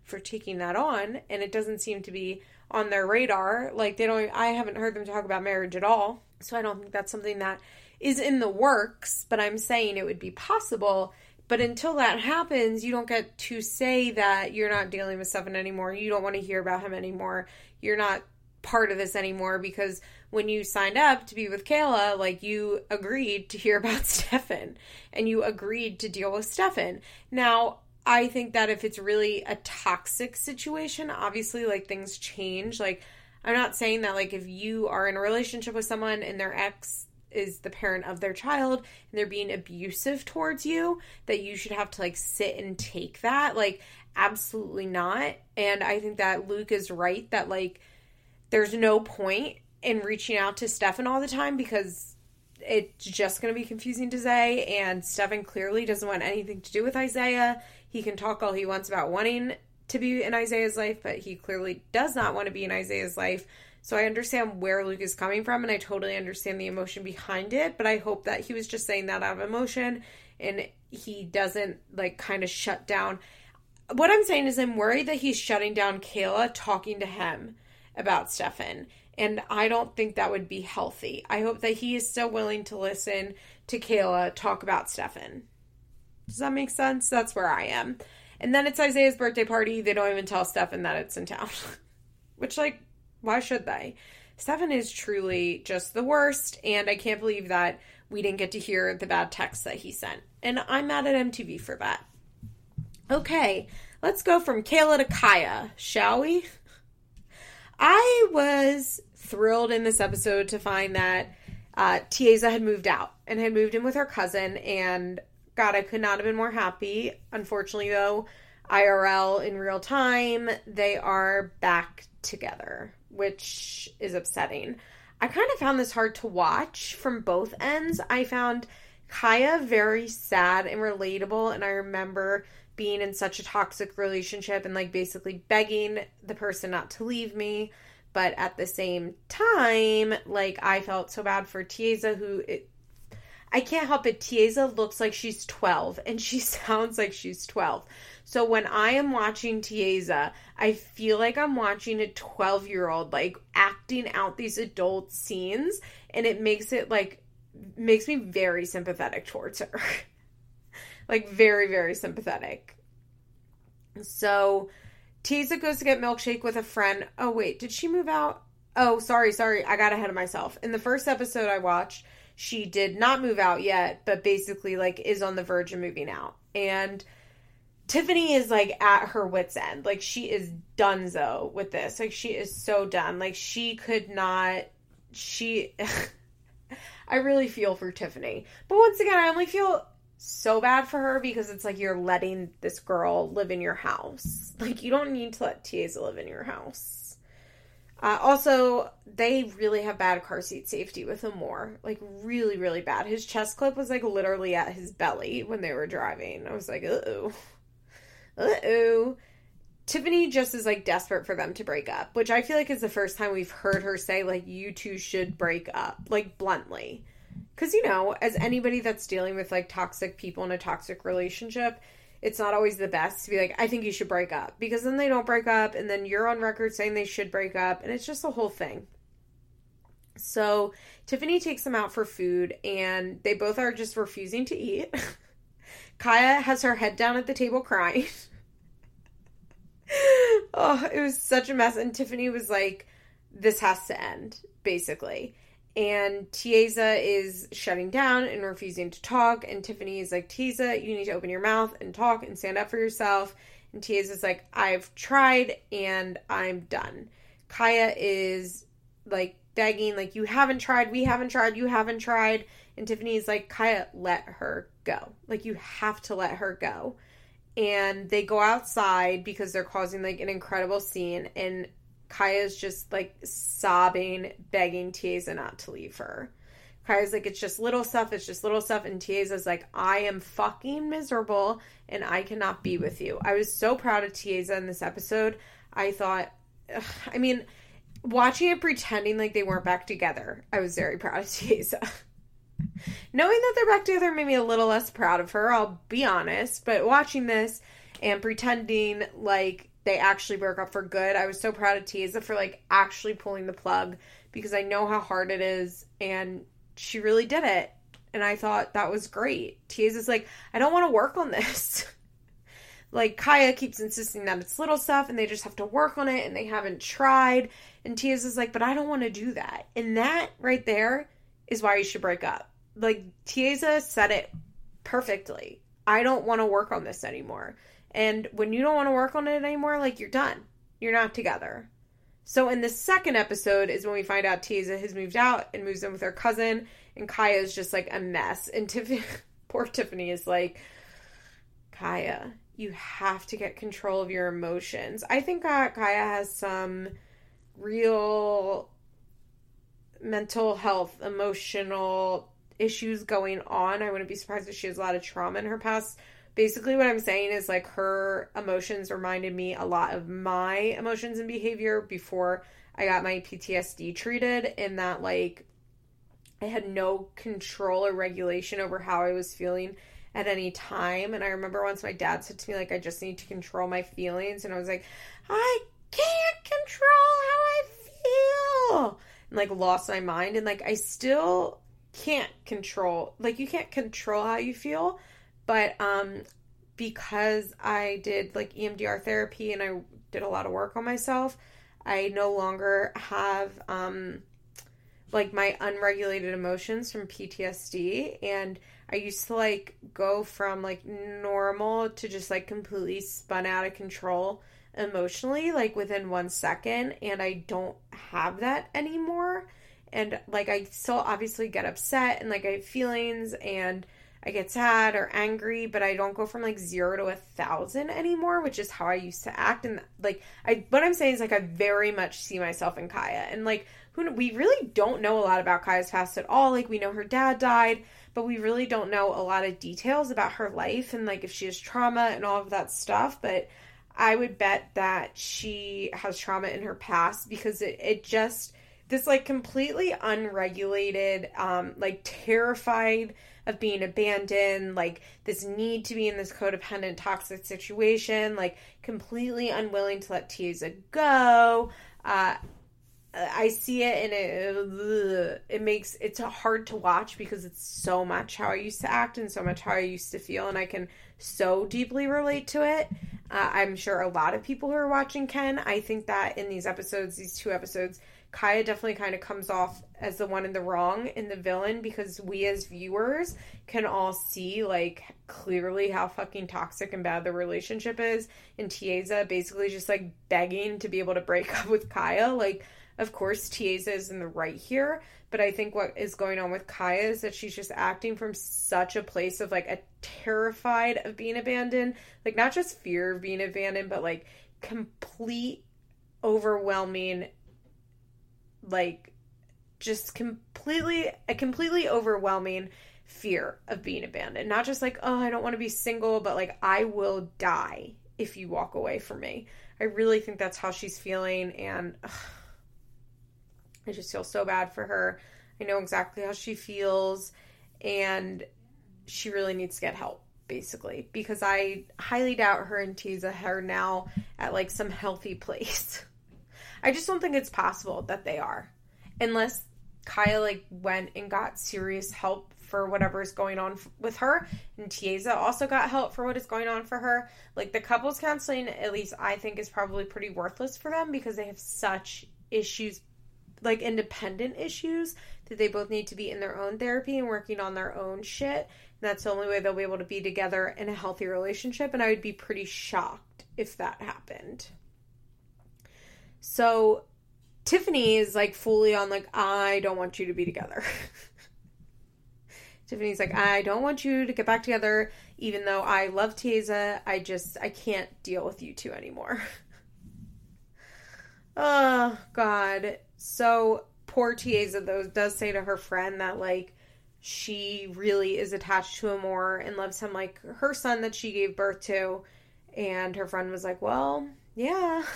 for taking that on, and it doesn't seem to be on their radar. Like they don't I haven't heard them talk about marriage at all. So I don't think that's something that is in the works, but I'm saying it would be possible but until that happens, you don't get to say that you're not dealing with Stefan anymore. You don't want to hear about him anymore. You're not part of this anymore because when you signed up to be with Kayla, like you agreed to hear about Stefan and you agreed to deal with Stefan. Now, I think that if it's really a toxic situation, obviously, like things change. Like, I'm not saying that, like, if you are in a relationship with someone and their ex is the parent of their child and they're being abusive towards you that you should have to like sit and take that like absolutely not and i think that luke is right that like there's no point in reaching out to stefan all the time because it's just going to be confusing to Zay and Stefan clearly doesn't want anything to do with Isaiah. He can talk all he wants about wanting to be in Isaiah's life, but he clearly does not want to be in Isaiah's life. So I understand where Luke is coming from and I totally understand the emotion behind it, but I hope that he was just saying that out of emotion and he doesn't like kind of shut down. What I'm saying is I'm worried that he's shutting down Kayla talking to him about Stefan. And I don't think that would be healthy. I hope that he is still willing to listen to Kayla talk about Stefan. Does that make sense? That's where I am. And then it's Isaiah's birthday party. They don't even tell Stefan that it's in town. Which, like, why should they? Stefan is truly just the worst, and I can't believe that we didn't get to hear the bad text that he sent. And I'm mad at MTV for that. Okay, let's go from Kayla to Kaya, shall we? I was thrilled in this episode to find that uh, had moved out and had moved in with her cousin, and God, I could not have been more happy. Unfortunately, though, IRL in real time, they are back together, which is upsetting. I kind of found this hard to watch from both ends. I found Kaya very sad and relatable, and I remember being in such a toxic relationship and like basically begging the person not to leave me. But at the same time, like I felt so bad for Tiesa, who it, I can't help it. Tiesa looks like she's 12 and she sounds like she's 12. So when I am watching Tiesa, I feel like I'm watching a 12 year old like acting out these adult scenes, and it makes it like makes me very sympathetic towards her. like very very sympathetic. So Tiesa goes to get milkshake with a friend. Oh wait, did she move out? Oh, sorry, sorry. I got ahead of myself. In the first episode I watched, she did not move out yet, but basically like is on the verge of moving out. And Tiffany is like at her wits end. Like she is donezo with this. Like she is so done. Like she could not she I really feel for Tiffany. But once again, I only feel so bad for her because it's like you're letting this girl live in your house. Like you don't need to let Tiesa live in your house. Uh, also, they really have bad car seat safety with Amor. Like really, really bad. His chest clip was like literally at his belly when they were driving. I was like, oh oh. Tiffany just is like desperate for them to break up, which I feel like is the first time we've heard her say, like, you two should break up, like, bluntly. Because, you know, as anybody that's dealing with like toxic people in a toxic relationship, it's not always the best to be like, I think you should break up. Because then they don't break up, and then you're on record saying they should break up, and it's just a whole thing. So Tiffany takes them out for food, and they both are just refusing to eat. Kaya has her head down at the table crying. oh, it was such a mess. And Tiffany was like, this has to end, basically. And Tiesa is shutting down and refusing to talk. And Tiffany is like, Tiesa, you need to open your mouth and talk and stand up for yourself. And Tiesa's like, I've tried and I'm done. Kaya is like begging, like, you haven't tried, we haven't tried, you haven't tried. And Tiffany's like, Kaya, let her go. Like, you have to let her go. And they go outside because they're causing like an incredible scene. And Kaya's just like sobbing, begging Tiesa not to leave her. Kaya's like, it's just little stuff, it's just little stuff. And Tiesa's like, I am fucking miserable and I cannot be with you. I was so proud of Tiesa in this episode. I thought, ugh, I mean, watching it pretending like they weren't back together, I was very proud of Tiesa. Knowing that they're back together made me a little less proud of her, I'll be honest. But watching this and pretending like they actually broke up for good, I was so proud of Tiesa for like actually pulling the plug because I know how hard it is and she really did it. And I thought that was great. Tiesa's like, I don't want to work on this. like Kaya keeps insisting that it's little stuff and they just have to work on it and they haven't tried. And Tiesa's like, but I don't want to do that. And that right there is why you should break up like Tiesa said it perfectly. I don't want to work on this anymore. And when you don't want to work on it anymore, like you're done. You're not together. So in the second episode is when we find out Tiesa has moved out and moves in with her cousin, and Kaya is just like a mess. And Tiffany, poor Tiffany is like, Kaya, you have to get control of your emotions. I think uh, Kaya has some real mental health, emotional issues going on. I wouldn't be surprised if she has a lot of trauma in her past. Basically, what I'm saying is like her emotions reminded me a lot of my emotions and behavior before I got my PTSD treated, in that like I had no control or regulation over how I was feeling at any time. And I remember once my dad said to me, like, I just need to control my feelings. And I was like, I can't control how I feel. And like lost my mind. And like I still can't control like you can't control how you feel but um because I did like EMDR therapy and I did a lot of work on myself I no longer have um like my unregulated emotions from PTSD and I used to like go from like normal to just like completely spun out of control emotionally like within 1 second. And I don't have that anymore and like I still obviously get upset and like I have feelings and I get sad or angry, but I don't go from like zero to a thousand anymore, which is how I used to act. And like, I what I'm saying is like I very much see myself in Kaya, and like who we really don't know a lot about Kaya's past at all. Like we know her dad died, but we really don't know a lot of details about her life and like if she has trauma and all of that stuff. But I would bet that she has trauma in her past because it, it just this like completely unregulated, um, like terrified of being abandoned, like this need to be in this codependent, toxic situation, like completely unwilling to let Tiaza go. Uh, I see it and it it makes it's hard to watch because it's so much how I used to act and so much how I used to feel and I can so deeply relate to it. Uh, I'm sure a lot of people who are watching can. I think that in these episodes, these two episodes, Kaya definitely kind of comes off as the one in the wrong in the villain because we as viewers can all see like clearly how fucking toxic and bad the relationship is. And Tiaza basically just like begging to be able to break up with Kaya. Like, of course, Tiaza is in the right here, but I think what is going on with Kaya is that she's just acting from such a place of like a terrified of being abandoned, like not just fear of being abandoned, but like complete overwhelming like just completely a completely overwhelming fear of being abandoned. Not just like, oh, I don't want to be single, but like I will die if you walk away from me. I really think that's how she's feeling and ugh, I just feel so bad for her. I know exactly how she feels and she really needs to get help basically because I highly doubt her and Tiaza are now at like some healthy place. I just don't think it's possible that they are. Unless Kaya like went and got serious help for whatever is going on with her and Tiaza also got help for what is going on for her. Like the couples counseling at least I think is probably pretty worthless for them because they have such issues like independent issues that they both need to be in their own therapy and working on their own shit. And that's the only way they'll be able to be together in a healthy relationship and I would be pretty shocked if that happened. So Tiffany is like fully on like I don't want you to be together. Tiffany's like I don't want you to get back together even though I love Tiaza, I just I can't deal with you two anymore. oh god. So poor Tiaza though does say to her friend that like she really is attached to him more and loves him like her son that she gave birth to and her friend was like, "Well, yeah."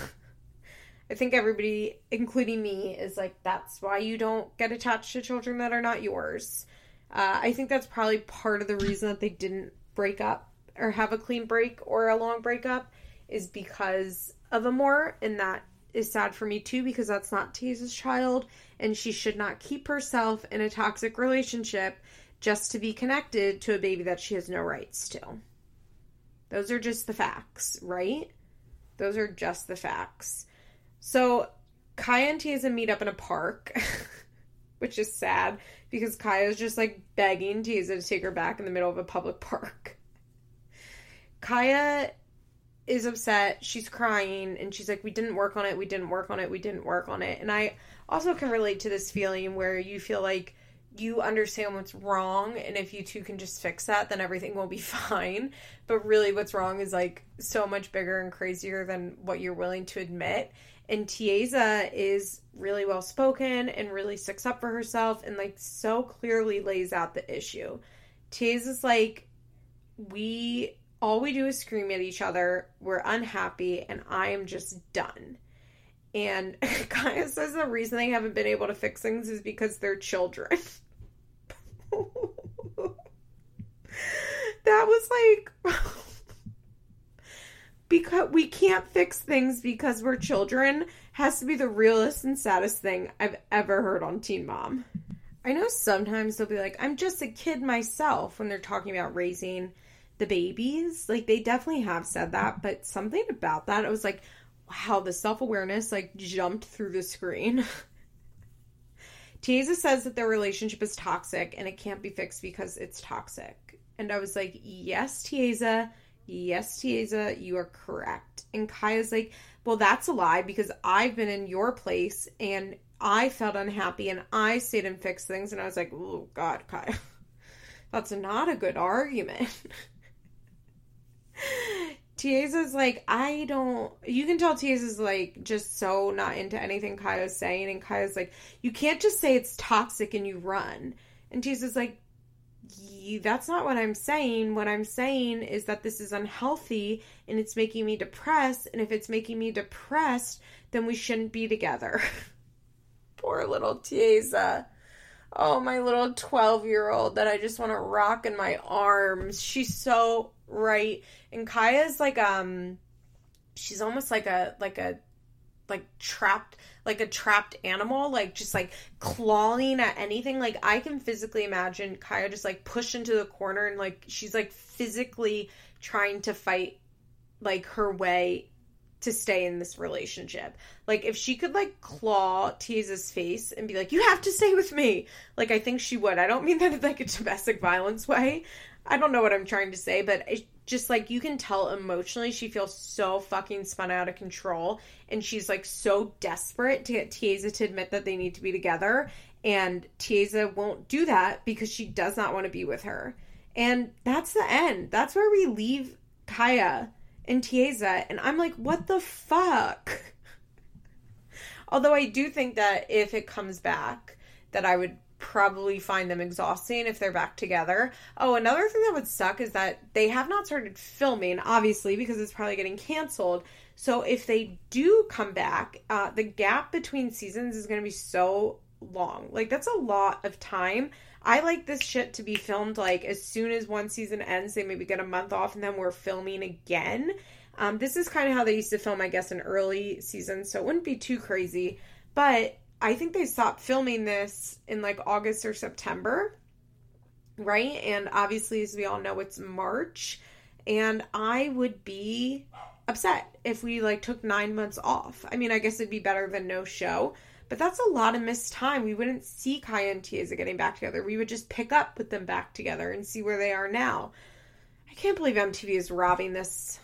I think everybody, including me, is like, that's why you don't get attached to children that are not yours. Uh, I think that's probably part of the reason that they didn't break up or have a clean break or a long breakup is because of Amor, and that is sad for me too because that's not Tiaza's child, and she should not keep herself in a toxic relationship just to be connected to a baby that she has no rights to. Those are just the facts, right? Those are just the facts. So Kaya and Tiaza meet up in a park, which is sad because Kaya is just like begging Tiaza to take her back in the middle of a public park. Kaya is upset. She's crying and she's like, We didn't work on it. We didn't work on it. We didn't work on it. And I also can relate to this feeling where you feel like you understand what's wrong and if you two can just fix that then everything will be fine but really what's wrong is like so much bigger and crazier than what you're willing to admit and Tiaza is really well spoken and really sticks up for herself and like so clearly lays out the issue. Tiaza's like, we all we do is scream at each other. We're unhappy, and I am just done. And Kaya says the reason they haven't been able to fix things is because they're children. that was like because we can't fix things because we're children has to be the realest and saddest thing I've ever heard on Teen Mom. I know sometimes they'll be like, I'm just a kid myself when they're talking about raising the babies. Like they definitely have said that, but something about that, I was like, wow, the self awareness like jumped through the screen. Tiaza says that their relationship is toxic and it can't be fixed because it's toxic. And I was like, yes, Tiaza Yes, Tiaza, you are correct. And Kaya's like, Well, that's a lie because I've been in your place and I felt unhappy and I stayed and fixed things. And I was like, Oh, God, Kaya. That's not a good argument. Tiesa's like, I don't. You can tell Tiesa's like just so not into anything Kaya's saying, and Kaya's like, you can't just say it's toxic and you run. And Tiesa's like, that's not what I'm saying. What I'm saying is that this is unhealthy and it's making me depressed. And if it's making me depressed, then we shouldn't be together. Poor little Tiesa. Oh, my little 12 year old that I just want to rock in my arms. She's so right. And Kaya's like, um, she's almost like a, like a, like trapped like a trapped animal, like just like clawing at anything. Like I can physically imagine Kaya just like pushed into the corner and like she's like physically trying to fight like her way to stay in this relationship. Like if she could like claw Tiesa's face and be like, "You have to stay with me," like I think she would. I don't mean that in like a domestic violence way. I don't know what I'm trying to say, but it, just like you can tell emotionally, she feels so fucking spun out of control, and she's like so desperate to get Tiesa to admit that they need to be together, and Tiesa won't do that because she does not want to be with her. And that's the end. That's where we leave Kaya and Tiesa, and I'm like, what the fuck? Although I do think that if it comes back, that I would probably find them exhausting if they're back together. Oh, another thing that would suck is that they have not started filming, obviously, because it's probably getting canceled. So if they do come back, uh, the gap between seasons is going to be so long. Like, that's a lot of time. I like this shit to be filmed like as soon as one season ends, they maybe get a month off and then we're filming again. Um, this is kind of how they used to film, I guess, in early seasons, so it wouldn't be too crazy. But I think they stopped filming this in like August or September, right? And obviously, as we all know, it's March. And I would be upset if we like took nine months off. I mean, I guess it'd be better than no show, but that's a lot of missed time. We wouldn't see Kaya and Tiesa getting back together. We would just pick up with them back together and see where they are now. I can't believe MTV is robbing this,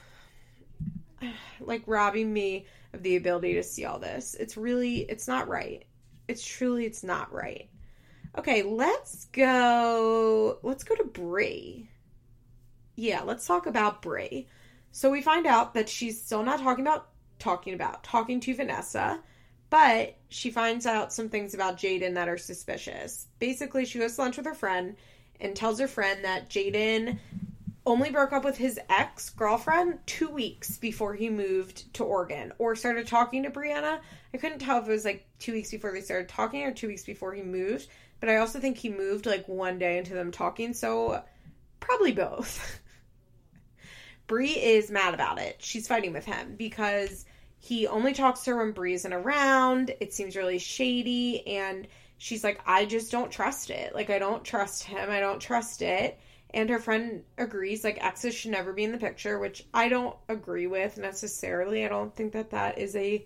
like robbing me of the ability to see all this. It's really, it's not right. It's truly, it's not right. Okay, let's go. Let's go to Bri. Yeah, let's talk about Bri. So we find out that she's still not talking about talking about talking to Vanessa, but she finds out some things about Jaden that are suspicious. Basically, she goes to lunch with her friend and tells her friend that Jaden only broke up with his ex girlfriend two weeks before he moved to Oregon or started talking to Brianna. I couldn't tell if it was like two weeks before they started talking or two weeks before he moved, but I also think he moved like one day into them talking, so probably both. Bri is mad about it. She's fighting with him because he only talks to her when Bri isn't around. It seems really shady, and she's like, I just don't trust it. Like, I don't trust him. I don't trust it and her friend agrees like exes should never be in the picture which i don't agree with necessarily. I don't think that that is a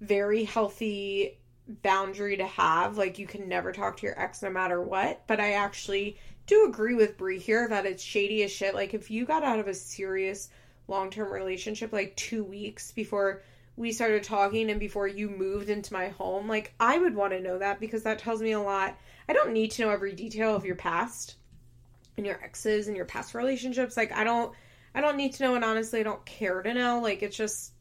very healthy boundary to have. Like you can never talk to your ex no matter what. But i actually do agree with bri here that it's shady as shit. Like if you got out of a serious long-term relationship like two weeks before we started talking and before you moved into my home like i would want to know that because that tells me a lot. I don't need to know every detail of your past and your exes and your past relationships. Like I don't I don't need to know and honestly I don't care to know. Like it's just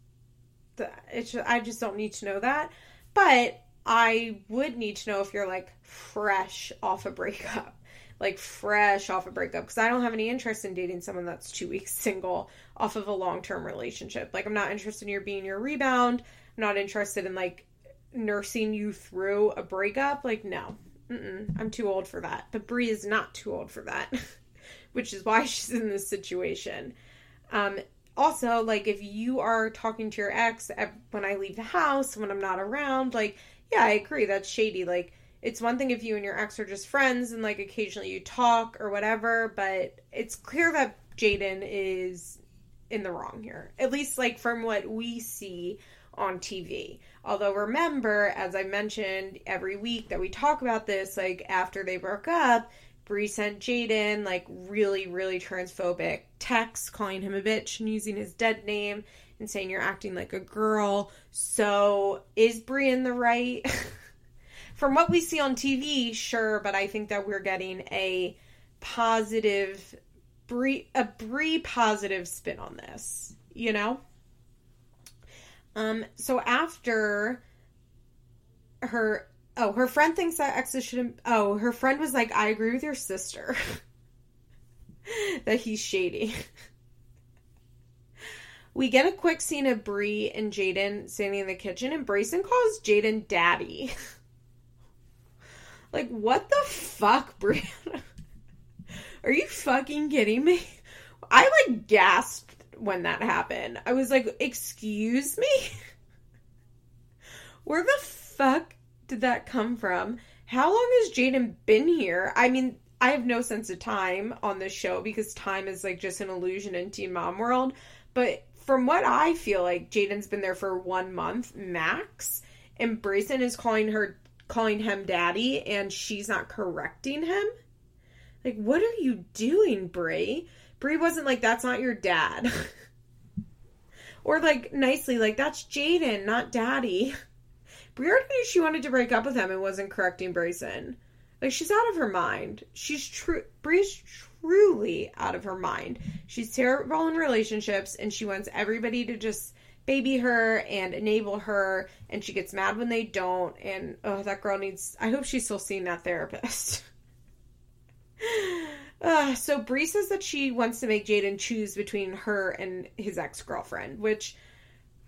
it's just, I just don't need to know that. But I would need to know if you're like fresh off a breakup. Like fresh off a breakup because I don't have any interest in dating someone that's 2 weeks single off of a long-term relationship. Like I'm not interested in your being your rebound. I'm not interested in like nursing you through a breakup. Like no. I'm too old for that. But Bri is not too old for that, which is why she's in this situation. Um, also, like, if you are talking to your ex when I leave the house, when I'm not around, like, yeah, I agree. That's shady. Like, it's one thing if you and your ex are just friends and, like, occasionally you talk or whatever, but it's clear that Jaden is in the wrong here. At least, like, from what we see on TV. Although remember, as I mentioned every week that we talk about this, like after they broke up, Bri sent Jaden like really, really transphobic texts calling him a bitch and using his dead name and saying you're acting like a girl. So is Bri in the right? From what we see on TV, sure, but I think that we're getting a positive Brie a Brie positive spin on this, you know? Um so after her oh, her friend thinks that exes shouldn't oh, her friend was like, I agree with your sister. that he's shady. we get a quick scene of Brie and Jaden standing in the kitchen, and Bryson calls Jaden daddy. like, what the fuck, Brianna? Are you fucking kidding me? I like gasped when that happened. I was like, excuse me? Where the fuck did that come from? How long has Jaden been here? I mean, I have no sense of time on this show because time is like just an illusion in Teen Mom World. But from what I feel like, Jaden's been there for one month max, and Bryson is calling her calling him daddy, and she's not correcting him. Like, what are you doing, Brie? Brie wasn't like, that's not your dad. or like nicely, like, that's Jaden, not daddy. Brie already knew she wanted to break up with him and wasn't correcting Bryson. Like she's out of her mind. She's true. Brie's truly out of her mind. She's terrible in relationships, and she wants everybody to just baby her and enable her, and she gets mad when they don't. And oh, that girl needs. I hope she's still seeing that therapist. uh, so Bree says that she wants to make Jaden choose between her and his ex girlfriend, which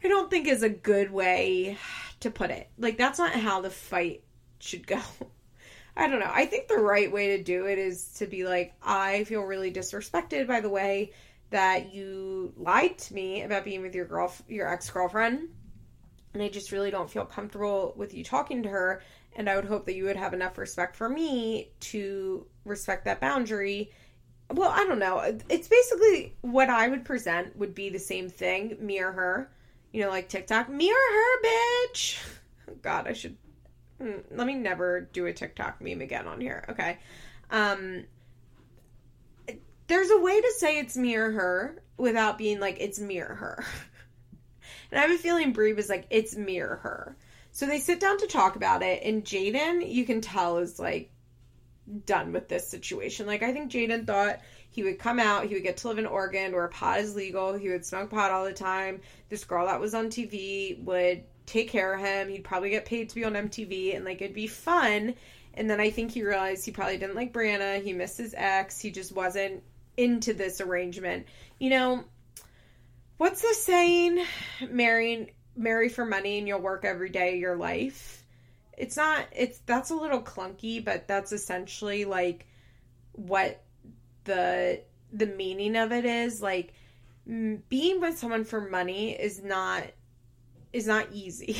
I don't think is a good way to put it. Like that's not how the fight should go. I don't know. I think the right way to do it is to be like, I feel really disrespected by the way that you lied to me about being with your girl, your ex girlfriend, and I just really don't feel comfortable with you talking to her. And I would hope that you would have enough respect for me to respect that boundary. Well, I don't know. It's basically what I would present would be the same thing, me or her. You know, like TikTok, me or her, bitch. God, I should Mm, let me never do a TikTok meme again on here. Okay. Um, there's a way to say it's me or her without being like it's me or her. and I have a feeling Brie was like it's me or her. So they sit down to talk about it, and Jaden, you can tell, is like done with this situation. Like I think Jaden thought he would come out, he would get to live in Oregon where pot is legal, he would smoke pot all the time. This girl that was on TV would take care of him. He'd probably get paid to be on MTV and like it'd be fun. And then I think he realized he probably didn't like Brianna. He missed his ex. He just wasn't into this arrangement. You know, what's the saying? Marrying marry for money and you'll work every day of your life. It's not it's that's a little clunky, but that's essentially like what the the meaning of it is like being with someone for money is not is not easy.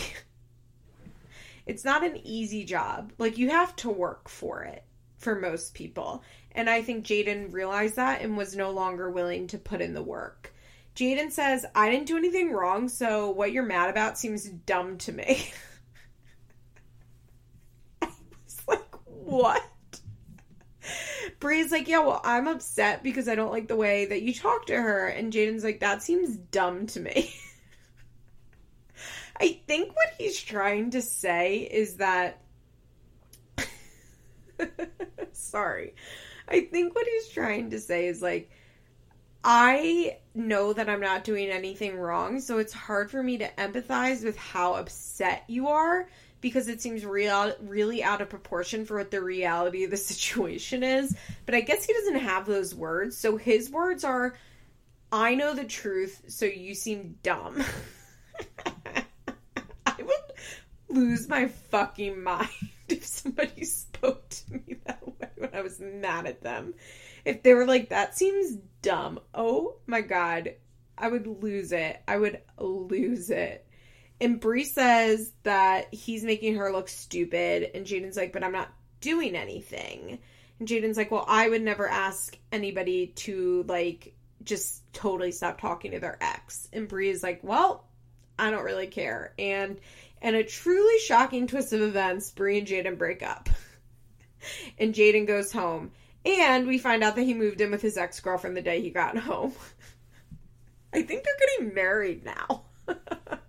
it's not an easy job. Like you have to work for it for most people. And I think Jaden realized that and was no longer willing to put in the work. Jaden says, I didn't do anything wrong, so what you're mad about seems dumb to me. I was like, what? Brie's like, yeah, well, I'm upset because I don't like the way that you talk to her. And Jaden's like, that seems dumb to me. I think what he's trying to say is that. Sorry. I think what he's trying to say is like, I know that I'm not doing anything wrong, so it's hard for me to empathize with how upset you are because it seems real really out of proportion for what the reality of the situation is. But I guess he doesn't have those words. So his words are I know the truth, so you seem dumb. I would lose my fucking mind if somebody spoke to me that way when I was mad at them. If they were like, that seems dumb. Oh my God. I would lose it. I would lose it. And Bree says that he's making her look stupid. And Jaden's like, but I'm not doing anything. And Jaden's like, well, I would never ask anybody to, like, just totally stop talking to their ex. And Brie is like, well, I don't really care. And and a truly shocking twist of events, Bree and Jaden break up. and Jaden goes home. And we find out that he moved in with his ex girlfriend the day he got home. I think they're getting married now.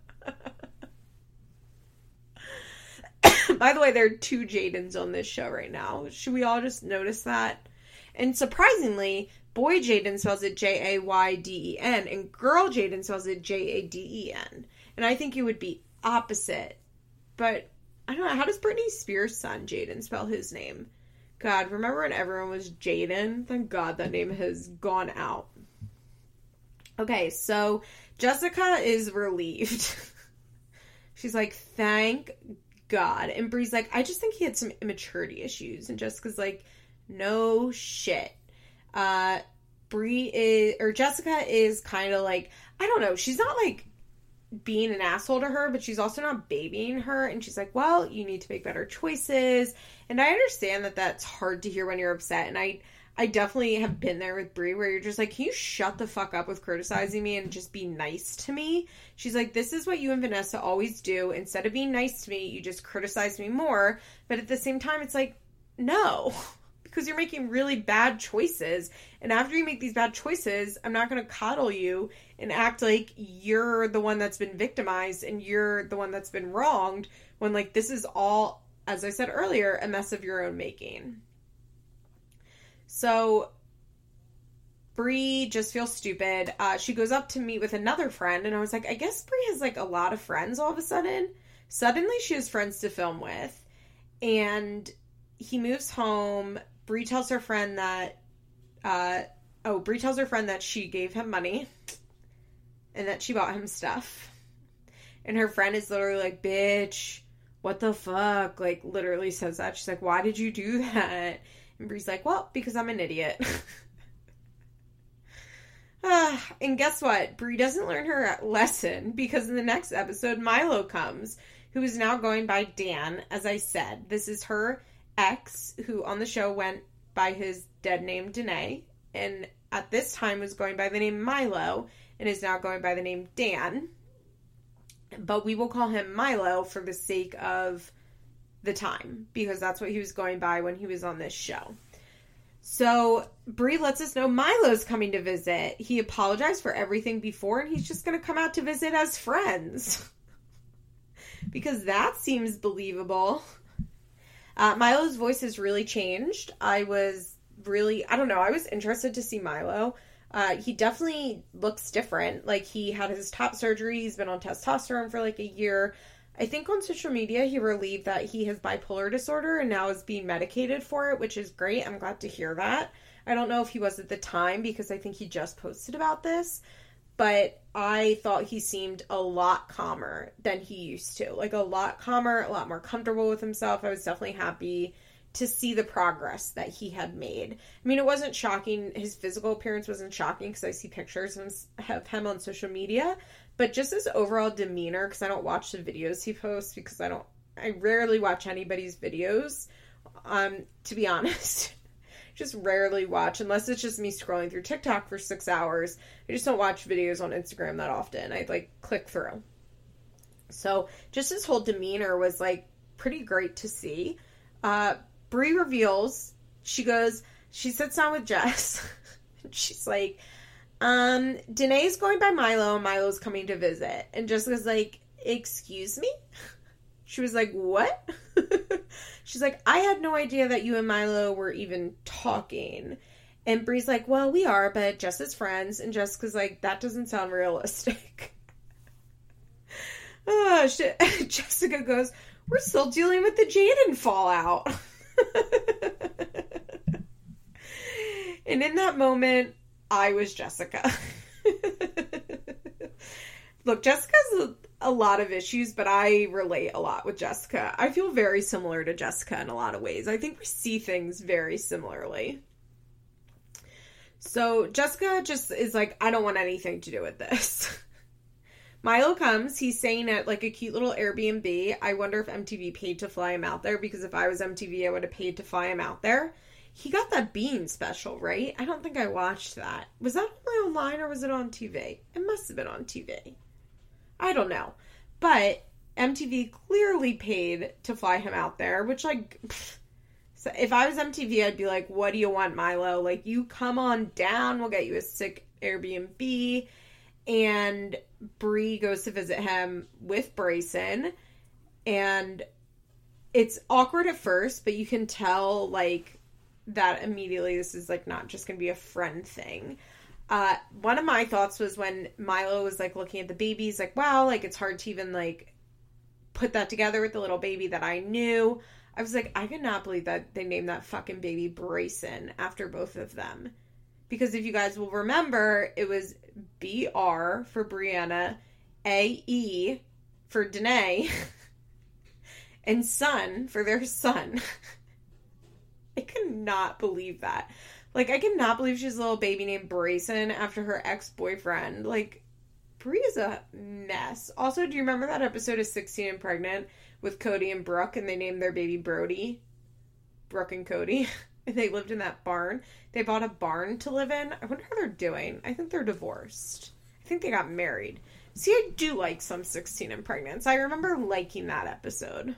By the way, there are two Jadens on this show right now. Should we all just notice that? And surprisingly, boy Jaden spells it J A Y D E N, and girl Jaden spells it J A D E N. And I think it would be opposite. But I don't know. How does Britney Spears' son Jaden spell his name? God, remember when everyone was Jaden? Thank God that name has gone out. Okay, so Jessica is relieved. She's like, thank God. And Bree's like, I just think he had some immaturity issues. And Jessica's like, no shit. Uh, Bree is, or Jessica is kind of like, I don't know. She's not like being an asshole to her, but she's also not babying her. And she's like, well, you need to make better choices. And I understand that that's hard to hear when you're upset. And I, I definitely have been there with Bri where you're just like, can you shut the fuck up with criticizing me and just be nice to me? She's like, this is what you and Vanessa always do. Instead of being nice to me, you just criticize me more. But at the same time, it's like, no, because you're making really bad choices. And after you make these bad choices, I'm not going to coddle you and act like you're the one that's been victimized and you're the one that's been wronged when, like, this is all, as I said earlier, a mess of your own making. So Bri just feels stupid. Uh, she goes up to meet with another friend, and I was like, I guess Bri has like a lot of friends all of a sudden. Suddenly, she has friends to film with, and he moves home. Bri tells her friend that, uh, oh, Bri tells her friend that she gave him money, and that she bought him stuff. And her friend is literally like, "Bitch, what the fuck?" Like, literally says that. She's like, "Why did you do that?" And Bri's like, well, because I'm an idiot. uh, and guess what? Bree doesn't learn her lesson because in the next episode, Milo comes, who is now going by Dan, as I said. This is her ex, who on the show went by his dead name, Danae, and at this time was going by the name Milo, and is now going by the name Dan. But we will call him Milo for the sake of the time because that's what he was going by when he was on this show. So Bree lets us know Milo's coming to visit. He apologized for everything before and he's just going to come out to visit as friends. because that seems believable. Uh, Milo's voice has really changed. I was really, I don't know, I was interested to see Milo. Uh, he definitely looks different. Like he had his top surgery, he's been on testosterone for like a year. I think on social media he relieved that he has bipolar disorder and now is being medicated for it, which is great. I'm glad to hear that. I don't know if he was at the time because I think he just posted about this, but I thought he seemed a lot calmer than he used to. Like a lot calmer, a lot more comfortable with himself. I was definitely happy to see the progress that he had made. I mean, it wasn't shocking. His physical appearance wasn't shocking because I see pictures of him on social media, but just his overall demeanor, because I don't watch the videos he posts because I don't, I rarely watch anybody's videos. Um, to be honest, just rarely watch unless it's just me scrolling through TikTok for six hours. I just don't watch videos on Instagram that often. I like click through. So just his whole demeanor was like pretty great to see. Uh, Bri reveals she goes, she sits down with Jess. she's like, um, Danae's going by Milo, and Milo's coming to visit. And Jessica's like, Excuse me? She was like, What? She's like, I had no idea that you and Milo were even talking. And Bri's like, Well, we are, but just as friends. And Jessica's like, That doesn't sound realistic. oh, shit. Jessica goes, We're still dealing with the Jaden fallout. and in that moment, I was Jessica. Look, Jessica's a, lot of issues, but I relate a lot with Jessica. I feel very similar to Jessica in a lot of ways. I think we see things very similarly. So Jessica just is like, I don't want anything to do with this. Milo comes. He's staying at like a cute little Airbnb. I wonder if MTV paid to fly him out there because if I was MTV, I would have paid to fly him out there he got that bean special, right? I don't think I watched that. Was that only online or was it on TV? It must have been on TV. I don't know. But MTV clearly paid to fly him out there, which like so if I was MTV, I'd be like, "What do you want, Milo? Like you come on down, we'll get you a sick Airbnb." And Bri goes to visit him with Bryson and it's awkward at first, but you can tell like that immediately this is like not just gonna be a friend thing. Uh, one of my thoughts was when Milo was like looking at the babies, like, wow, like it's hard to even like put that together with the little baby that I knew. I was like, I cannot believe that they named that fucking baby Braeson after both of them. Because if you guys will remember, it was B R for Brianna, A E for Danae, and son for their son. I cannot believe that. Like, I cannot believe she's a little baby named Braeson after her ex boyfriend. Like, Bri is a mess. Also, do you remember that episode of 16 and Pregnant with Cody and Brooke and they named their baby Brody? Brooke and Cody. and they lived in that barn. They bought a barn to live in. I wonder how they're doing. I think they're divorced. I think they got married. See, I do like some 16 and Pregnant. So I remember liking that episode.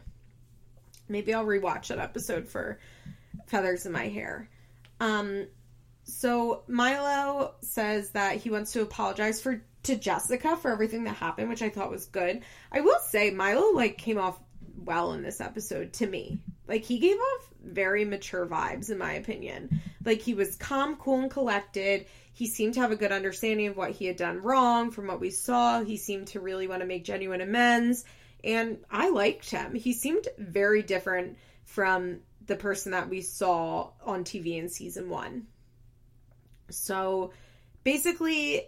Maybe I'll rewatch that episode for feathers in my hair. Um, so Milo says that he wants to apologize for to Jessica for everything that happened, which I thought was good. I will say Milo like came off well in this episode to me. Like he gave off very mature vibes in my opinion. Like he was calm, cool and collected. He seemed to have a good understanding of what he had done wrong from what we saw. He seemed to really want to make genuine amends and I liked him. He seemed very different from the person that we saw on TV in season one. So basically,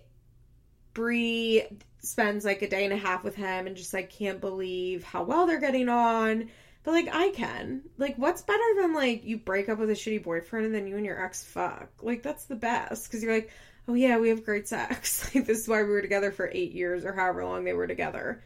Bri spends like a day and a half with him and just like can't believe how well they're getting on. But like I can. Like what's better than like you break up with a shitty boyfriend and then you and your ex fuck? Like that's the best cuz you're like, "Oh yeah, we have great sex." like this is why we were together for 8 years or however long they were together.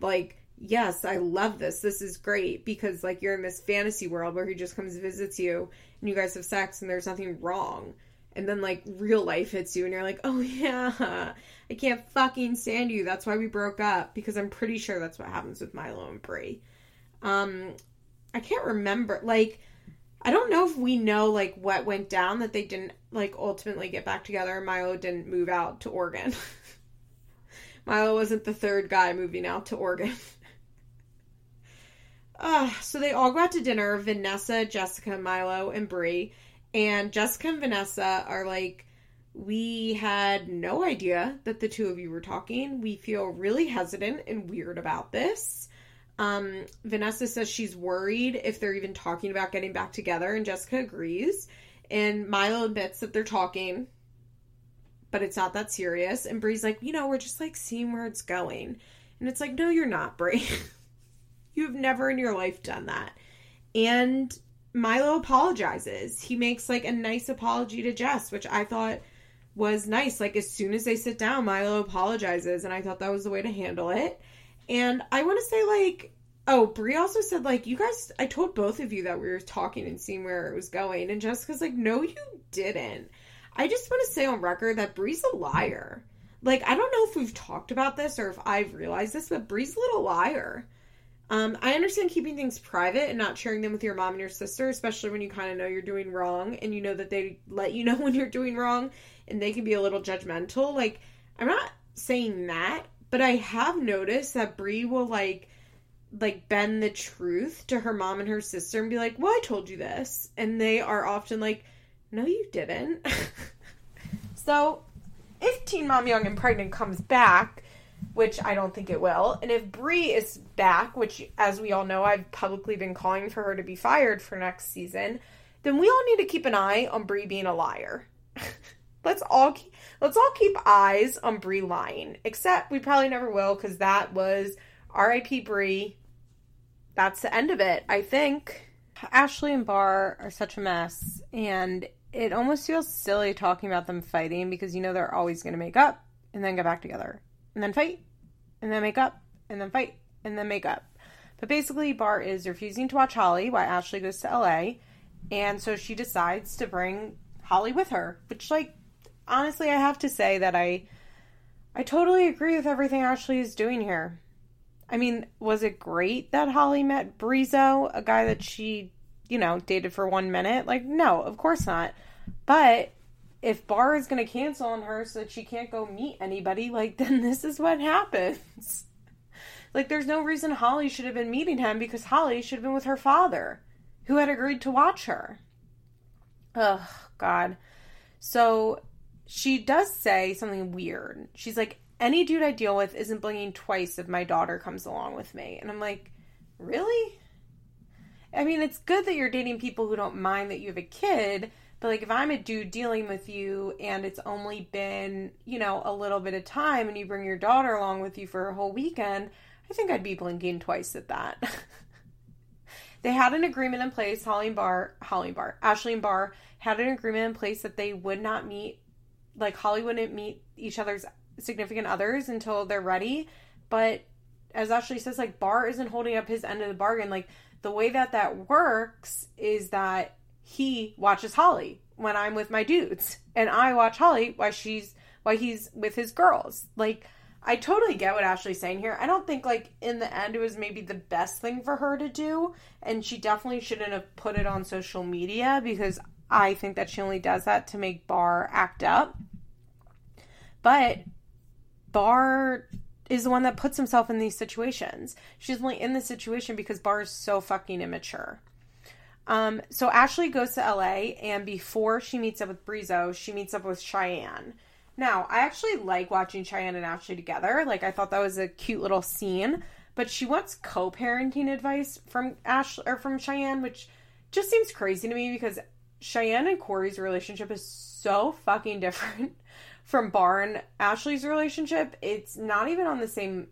Like yes, I love this. This is great because like you're in this fantasy world where he just comes visits you and you guys have sex and there's nothing wrong. And then like real life hits you and you're like, "Oh yeah, I can't fucking stand you. That's why we broke up." Because I'm pretty sure that's what happens with Milo and Bri. Um I can't remember like I don't know if we know like what went down that they didn't like ultimately get back together and Milo didn't move out to Oregon. Milo wasn't the third guy moving out to Oregon. Uh, so they all go out to dinner Vanessa, Jessica, Milo, and Bri. And Jessica and Vanessa are like, We had no idea that the two of you were talking. We feel really hesitant and weird about this. Um, Vanessa says she's worried if they're even talking about getting back together, and Jessica agrees. And Milo admits that they're talking, but it's not that serious. And Bri's like, you know, we're just like seeing where it's going. And it's like, no, you're not, Bri. You've never in your life done that. And Milo apologizes. He makes like a nice apology to Jess, which I thought was nice. Like as soon as they sit down, Milo apologizes, and I thought that was the way to handle it. And I want to say like, oh, Bri also said like, you guys. I told both of you that we were talking and seeing where it was going, and Jessica's like, no, you didn't. I just want to say on record that Bri's a liar. Like I don't know if we've talked about this or if I've realized this, but Bri's a little liar. Um, I understand keeping things private and not sharing them with your mom and your sister, especially when you kind of know you're doing wrong and you know that they let you know when you're doing wrong and they can be a little judgmental. Like, I'm not saying that, but I have noticed that Bri will like like bend the truth to her mom and her sister and be like, "Well, I told you this," and they are often like, "No, you didn't." so, if Teen Mom Young and Pregnant comes back, which I don't think it will. And if Bri is back, which as we all know, I've publicly been calling for her to be fired for next season, then we all need to keep an eye on Bri being a liar. let's all keep, let's all keep eyes on Bri lying. Except we probably never will because that was R.I.P. Bri. That's the end of it, I think. Ashley and Bar are such a mess, and it almost feels silly talking about them fighting because you know they're always going to make up and then get back together and then fight, and then make up, and then fight, and then make up. But basically, Bar is refusing to watch Holly while Ashley goes to LA, and so she decides to bring Holly with her. Which, like, honestly, I have to say that I, I totally agree with everything Ashley is doing here. I mean, was it great that Holly met Brizo, a guy that she, you know, dated for one minute? Like, no, of course not. But if Bar is going to cancel on her so that she can't go meet anybody, like, then this is what happens. like, there's no reason Holly should have been meeting him because Holly should have been with her father, who had agreed to watch her. Oh, God. So she does say something weird. She's like, any dude I deal with isn't blinking twice if my daughter comes along with me. And I'm like, really? I mean, it's good that you're dating people who don't mind that you have a kid, but like if I'm a dude dealing with you and it's only been, you know, a little bit of time and you bring your daughter along with you for a whole weekend, I think I'd be blinking twice at that. they had an agreement in place, Holly and Bar, Holly and Bar, Ashley and Bar had an agreement in place that they would not meet, like Holly wouldn't meet each other's significant others until they're ready. But as Ashley says, like Bar isn't holding up his end of the bargain. Like the way that that works is that he watches Holly when I'm with my dudes, and I watch Holly while she's while he's with his girls. Like I totally get what Ashley's saying here. I don't think like in the end it was maybe the best thing for her to do, and she definitely shouldn't have put it on social media because I think that she only does that to make Bar act up. But Bar is the one that puts himself in these situations. She's only in this situation because Bar is so fucking immature. Um, so Ashley goes to LA, and before she meets up with Brizo, she meets up with Cheyenne. Now, I actually like watching Cheyenne and Ashley together. Like, I thought that was a cute little scene. But she wants co-parenting advice from Ashley or from Cheyenne, which just seems crazy to me because Cheyenne and Corey's relationship is so fucking different from Bar and Ashley's relationship. It's not even on the same.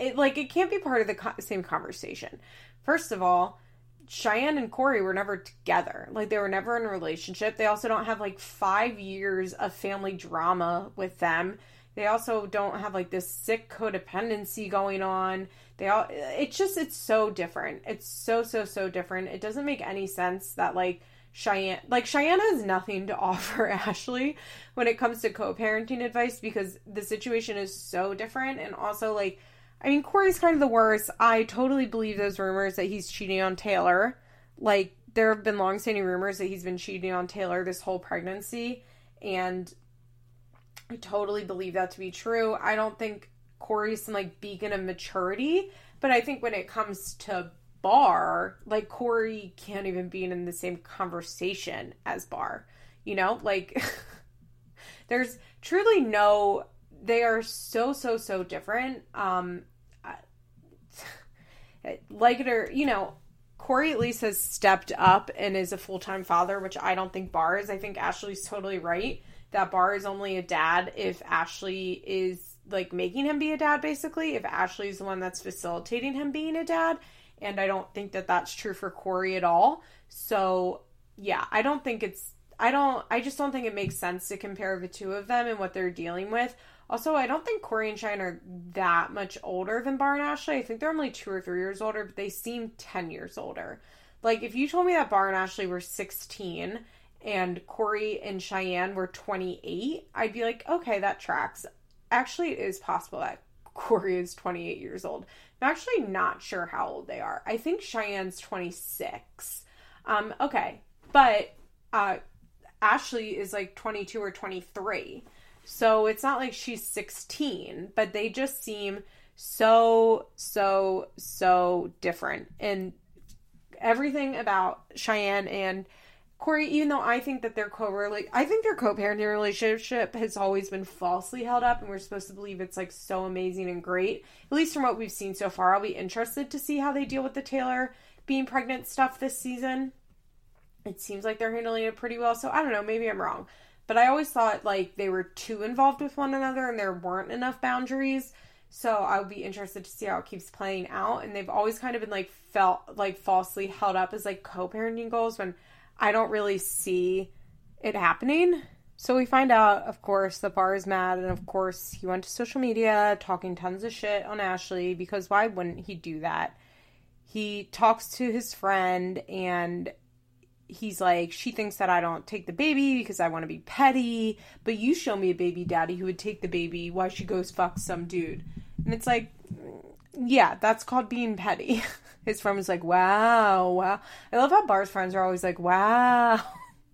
It like it can't be part of the co- same conversation. First of all, Cheyenne and Corey were never together. Like they were never in a relationship. They also don't have like five years of family drama with them. They also don't have like this sick codependency going on. They all it's just it's so different. It's so so so different. It doesn't make any sense that like Cheyenne like Cheyenne has nothing to offer Ashley when it comes to co-parenting advice because the situation is so different and also like I mean, Corey's kind of the worst. I totally believe those rumors that he's cheating on Taylor. Like, there have been long-standing rumors that he's been cheating on Taylor this whole pregnancy, and I totally believe that to be true. I don't think Corey's some like beacon of maturity, but I think when it comes to Bar, like Corey can't even be in the same conversation as Bar. You know, like there's truly no they are so so so different. Um, like it or you know, Corey at least has stepped up and is a full time father, which I don't think Bar is. I think Ashley's totally right that Bar is only a dad if Ashley is like making him be a dad. Basically, if Ashley's the one that's facilitating him being a dad, and I don't think that that's true for Corey at all. So yeah, I don't think it's I don't I just don't think it makes sense to compare the two of them and what they're dealing with. Also, I don't think Corey and Cheyenne are that much older than Bar and Ashley. I think they're only two or three years older, but they seem 10 years older. Like, if you told me that Bar and Ashley were 16 and Corey and Cheyenne were 28, I'd be like, okay, that tracks. Actually, it is possible that Corey is 28 years old. I'm actually not sure how old they are. I think Cheyenne's 26. Um, okay, but uh, Ashley is like 22 or 23. So it's not like she's 16, but they just seem so, so, so different. And everything about Cheyenne and Corey, even though I think that their co I think their co-parenting relationship has always been falsely held up, and we're supposed to believe it's like so amazing and great. At least from what we've seen so far, I'll be interested to see how they deal with the Taylor being pregnant stuff this season. It seems like they're handling it pretty well, so I don't know. Maybe I'm wrong. But I always thought like they were too involved with one another and there weren't enough boundaries. So I would be interested to see how it keeps playing out. And they've always kind of been like felt like falsely held up as like co-parenting goals when I don't really see it happening. So we find out, of course, the bar is mad, and of course he went to social media talking tons of shit on Ashley because why wouldn't he do that? He talks to his friend and he's like, she thinks that I don't take the baby because I want to be petty, but you show me a baby daddy who would take the baby while she goes fuck some dude. And it's like, yeah, that's called being petty. His friend was like, wow, wow. I love how Bar's friends are always like, wow.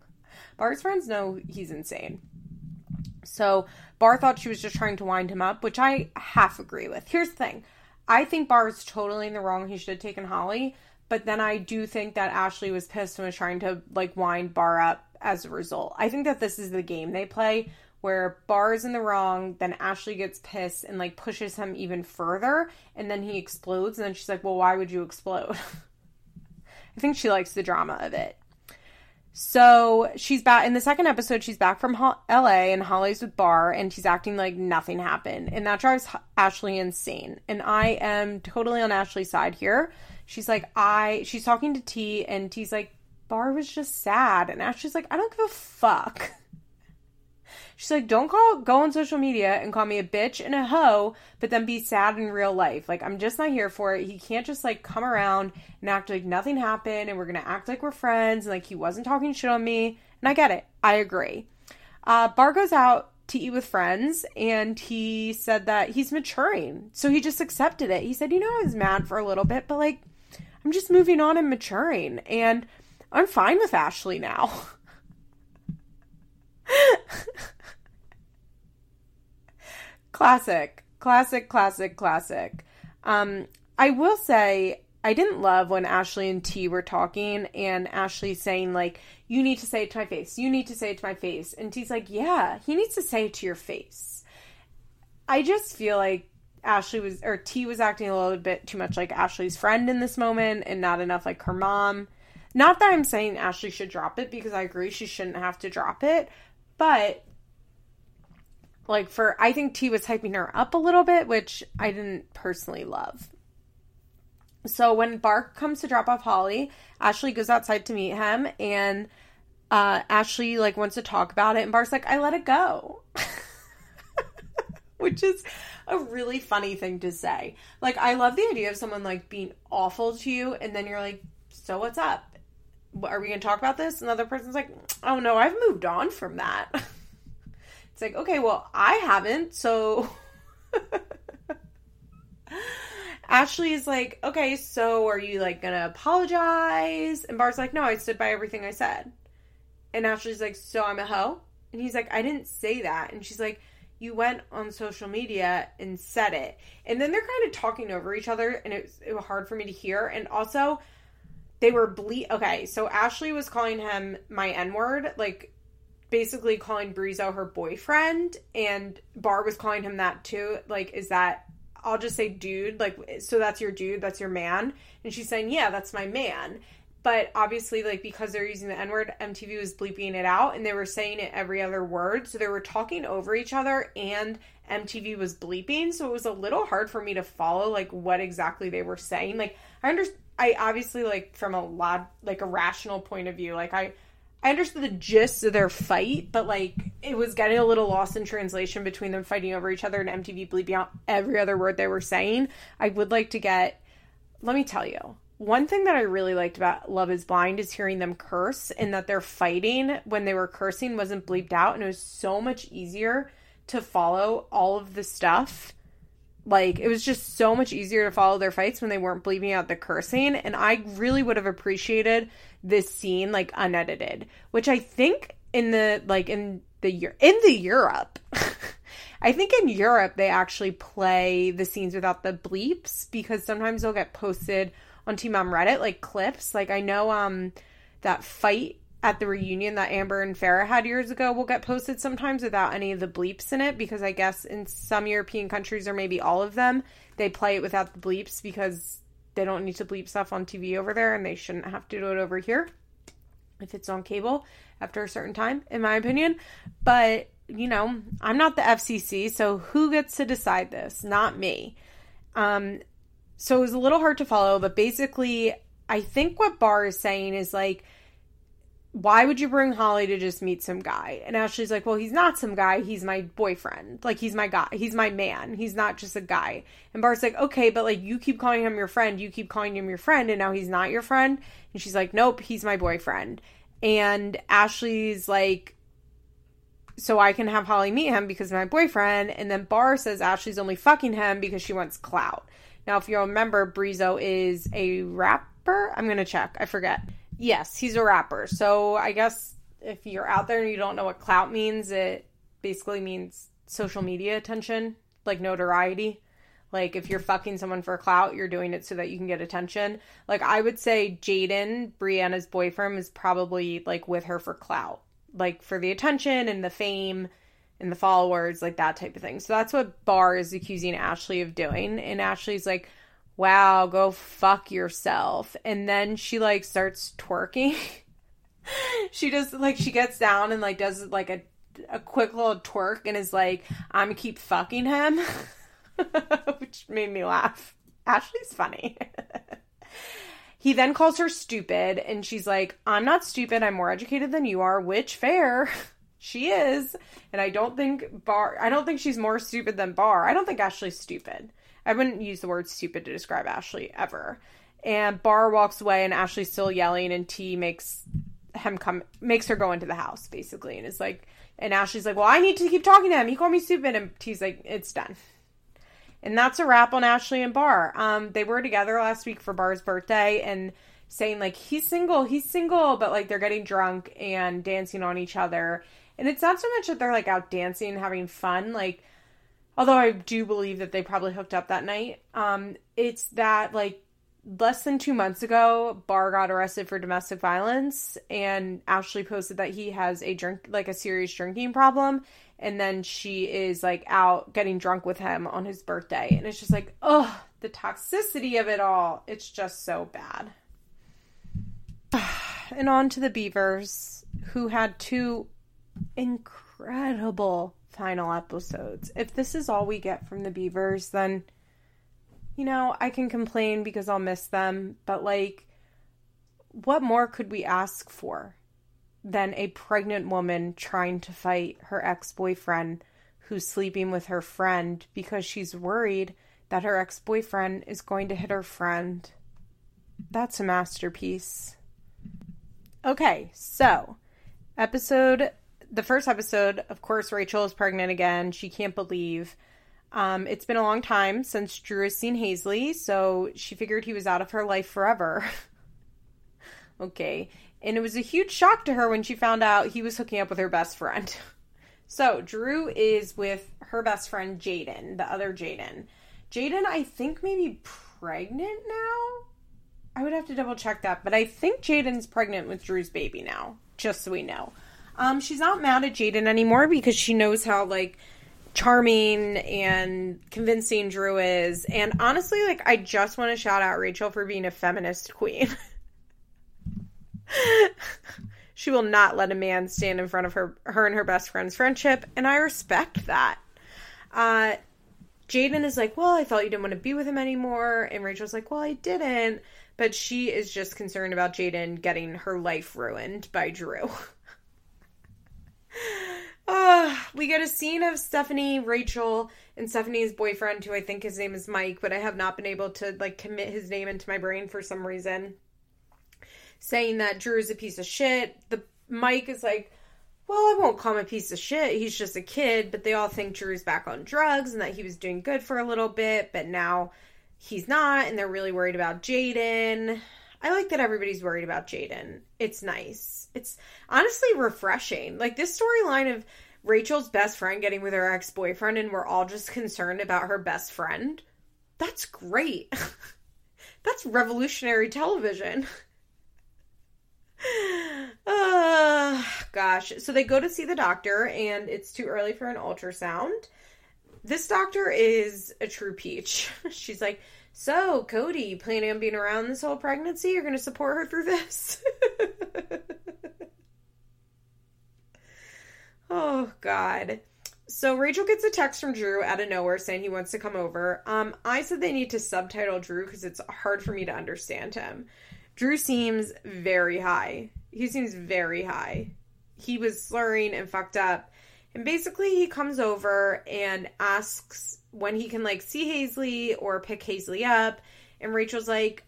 Bar's friends know he's insane. So Bar thought she was just trying to wind him up, which I half agree with. Here's the thing I think Bar is totally in the wrong. He should have taken Holly. But then I do think that Ashley was pissed and was trying to like wind Bar up as a result. I think that this is the game they play where Bar is in the wrong, then Ashley gets pissed and like pushes him even further, and then he explodes, and then she's like, Well, why would you explode? I think she likes the drama of it. So she's back in the second episode. She's back from Ho- LA and Holly's with Bar, and she's acting like nothing happened, and that drives Ashley insane. And I am totally on Ashley's side here. She's like, I. She's talking to T, and T's like, Bar was just sad, and Ashley's like, I don't give a fuck. She's like, don't call go on social media and call me a bitch and a hoe, but then be sad in real life. Like I'm just not here for it. He can't just like come around and act like nothing happened and we're gonna act like we're friends and like he wasn't talking shit on me. And I get it. I agree. Uh, Bar goes out to eat with friends and he said that he's maturing. So he just accepted it. He said, you know, I was mad for a little bit, but like I'm just moving on and maturing and I'm fine with Ashley now. classic, classic, classic, classic. Um, I will say I didn't love when Ashley and T were talking and Ashley saying like, "You need to say it to my face. You need to say it to my face," and T's like, "Yeah, he needs to say it to your face." I just feel like Ashley was or T was acting a little bit too much like Ashley's friend in this moment and not enough like her mom. Not that I'm saying Ashley should drop it because I agree she shouldn't have to drop it, but like for I think T was hyping her up a little bit, which I didn't personally love. So when Bar comes to drop off Holly, Ashley goes outside to meet him and uh, Ashley like wants to talk about it and Bar's like, I let it go. Which is a really funny thing to say. Like I love the idea of someone like being awful to you and then you're like, so what's up? Are we gonna talk about this? And the other person's like, oh no, I've moved on from that. It's like, okay, well, I haven't, so Ashley is like, okay, so are you like gonna apologize? And Bar's like, no, I stood by everything I said. And Ashley's like, so I'm a hoe? And he's like, I didn't say that. And she's like, you went on social media and said it. And then they're kind of talking over each other, and it was, it was hard for me to hear. And also, they were ble. Okay, so Ashley was calling him my N word, like basically calling Brizo her boyfriend, and Bar was calling him that too. Like, is that I'll just say dude, like so that's your dude, that's your man. And she's saying, Yeah, that's my man. But obviously, like because they're using the N-word, MTV was bleeping it out and they were saying it every other word. So they were talking over each other and MTV was bleeping. So it was a little hard for me to follow like what exactly they were saying. Like I understand I obviously like from a lot like a rational point of view, like I I understood the gist of their fight, but like it was getting a little lost in translation between them fighting over each other and MTV bleeping out every other word they were saying. I would like to get. Let me tell you, one thing that I really liked about Love Is Blind is hearing them curse, and that their fighting when they were cursing wasn't bleeped out, and it was so much easier to follow all of the stuff. Like it was just so much easier to follow their fights when they weren't bleeping out the cursing and i really would have appreciated this scene like unedited which i think in the like in the in the europe i think in europe they actually play the scenes without the bleeps because sometimes they'll get posted on Teen Mom reddit like clips. Like i know um that fight at the reunion that Amber and Farrah had years ago will get posted sometimes without any of the bleeps in it because I guess in some European countries or maybe all of them they play it without the bleeps because they don't need to bleep stuff on TV over there and they shouldn't have to do it over here if it's on cable after a certain time in my opinion. But you know I'm not the FCC so who gets to decide this? Not me. Um so it was a little hard to follow but basically I think what Bar is saying is like why would you bring Holly to just meet some guy? And Ashley's like, well, he's not some guy. He's my boyfriend. Like, he's my guy. He's my man. He's not just a guy. And Bar's like, okay, but like, you keep calling him your friend. You keep calling him your friend. And now he's not your friend. And she's like, nope, he's my boyfriend. And Ashley's like, so I can have Holly meet him because my boyfriend. And then Bar says Ashley's only fucking him because she wants clout. Now, if you remember, Brizo is a rapper. I'm going to check. I forget Yes, he's a rapper. So I guess if you're out there and you don't know what clout means, it basically means social media attention, like notoriety. Like if you're fucking someone for clout, you're doing it so that you can get attention. Like I would say Jaden, Brianna's boyfriend, is probably like with her for clout. like for the attention and the fame and the followers, like that type of thing. So that's what Bar is accusing Ashley of doing. And Ashley's like, wow, go fuck yourself. And then she like starts twerking. she does like she gets down and like does like a a quick little twerk and is like, I'm gonna keep fucking him. Which made me laugh. Ashley's funny. he then calls her stupid and she's like, I'm not stupid, I'm more educated than you are, which fair. She is. And I don't think Bar I don't think she's more stupid than Bar. I don't think Ashley's stupid. I wouldn't use the word stupid to describe Ashley ever. And Bar walks away and Ashley's still yelling and T makes him come makes her go into the house basically and is like and Ashley's like, Well, I need to keep talking to him. He called me stupid and T's like, It's done. And that's a wrap on Ashley and Bar. Um, they were together last week for Bar's birthday and saying like he's single, he's single, but like they're getting drunk and dancing on each other. And it's not so much that they're like out dancing and having fun, like although I do believe that they probably hooked up that night. Um, it's that like less than two months ago, Bar got arrested for domestic violence, and Ashley posted that he has a drink, like a serious drinking problem, and then she is like out getting drunk with him on his birthday, and it's just like, oh, the toxicity of it all. It's just so bad. and on to the Beavers, who had two incredible final episodes. If this is all we get from the Beavers, then you know, I can complain because I'll miss them, but like what more could we ask for than a pregnant woman trying to fight her ex-boyfriend who's sleeping with her friend because she's worried that her ex-boyfriend is going to hit her friend. That's a masterpiece. Okay, so episode the first episode, of course, Rachel is pregnant again. She can't believe. Um, it's been a long time since Drew has seen Hazley, so she figured he was out of her life forever. okay. And it was a huge shock to her when she found out he was hooking up with her best friend. so, Drew is with her best friend, Jaden, the other Jaden. Jaden, I think, maybe pregnant now? I would have to double check that, but I think Jaden's pregnant with Drew's baby now, just so we know. Um, she's not mad at Jaden anymore because she knows how like charming and convincing Drew is. And honestly, like I just want to shout out Rachel for being a feminist queen. she will not let a man stand in front of her her and her best friend's friendship, and I respect that. Uh Jaden is like, Well, I thought you didn't want to be with him anymore. And Rachel's like, Well, I didn't. But she is just concerned about Jaden getting her life ruined by Drew. Uh, we get a scene of Stephanie, Rachel, and Stephanie's boyfriend, who I think his name is Mike, but I have not been able to like commit his name into my brain for some reason. Saying that Drew is a piece of shit. The Mike is like, well, I won't call him a piece of shit. He's just a kid, but they all think Drew's back on drugs and that he was doing good for a little bit, but now he's not, and they're really worried about Jaden. I like that everybody's worried about Jaden. It's nice. It's honestly refreshing. Like this storyline of Rachel's best friend getting with her ex boyfriend, and we're all just concerned about her best friend. That's great. That's revolutionary television. uh, gosh. So they go to see the doctor, and it's too early for an ultrasound. This doctor is a true peach. She's like, so, Cody, you planning on being around this whole pregnancy? You're going to support her through this? oh, God. So, Rachel gets a text from Drew out of nowhere saying he wants to come over. Um, I said they need to subtitle Drew because it's hard for me to understand him. Drew seems very high. He seems very high. He was slurring and fucked up. And basically, he comes over and asks when he can like see Hazley or pick Hazley up. And Rachel's like,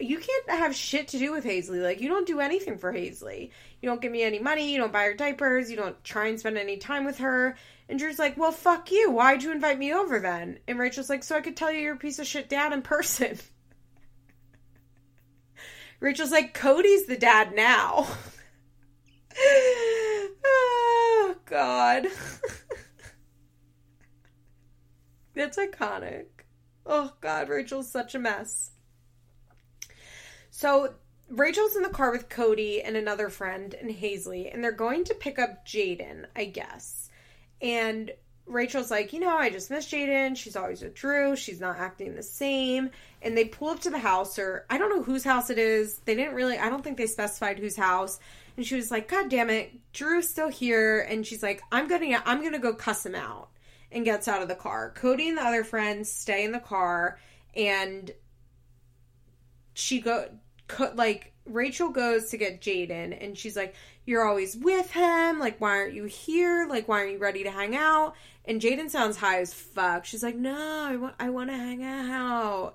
you can't have shit to do with Hazley. Like, you don't do anything for Hazley. You don't give me any money. You don't buy her diapers. You don't try and spend any time with her. And Drew's like, well, fuck you. Why'd you invite me over then? And Rachel's like, so I could tell you you're a piece of shit dad in person. Rachel's like, Cody's the dad now. oh, God. It's iconic. Oh God, Rachel's such a mess. So Rachel's in the car with Cody and another friend and Hazley, and they're going to pick up Jaden, I guess. And Rachel's like, you know, I just miss Jaden. She's always with Drew. She's not acting the same. And they pull up to the house, or I don't know whose house it is. They didn't really, I don't think they specified whose house. And she was like, God damn it, Drew's still here. And she's like, I'm gonna, I'm gonna go cuss him out. And gets out of the car. Cody and the other friends stay in the car, and she go, like Rachel goes to get Jaden, and she's like, You're always with him. Like, why aren't you here? Like, why aren't you ready to hang out? And Jaden sounds high as fuck. She's like, No, I want, I want to hang out.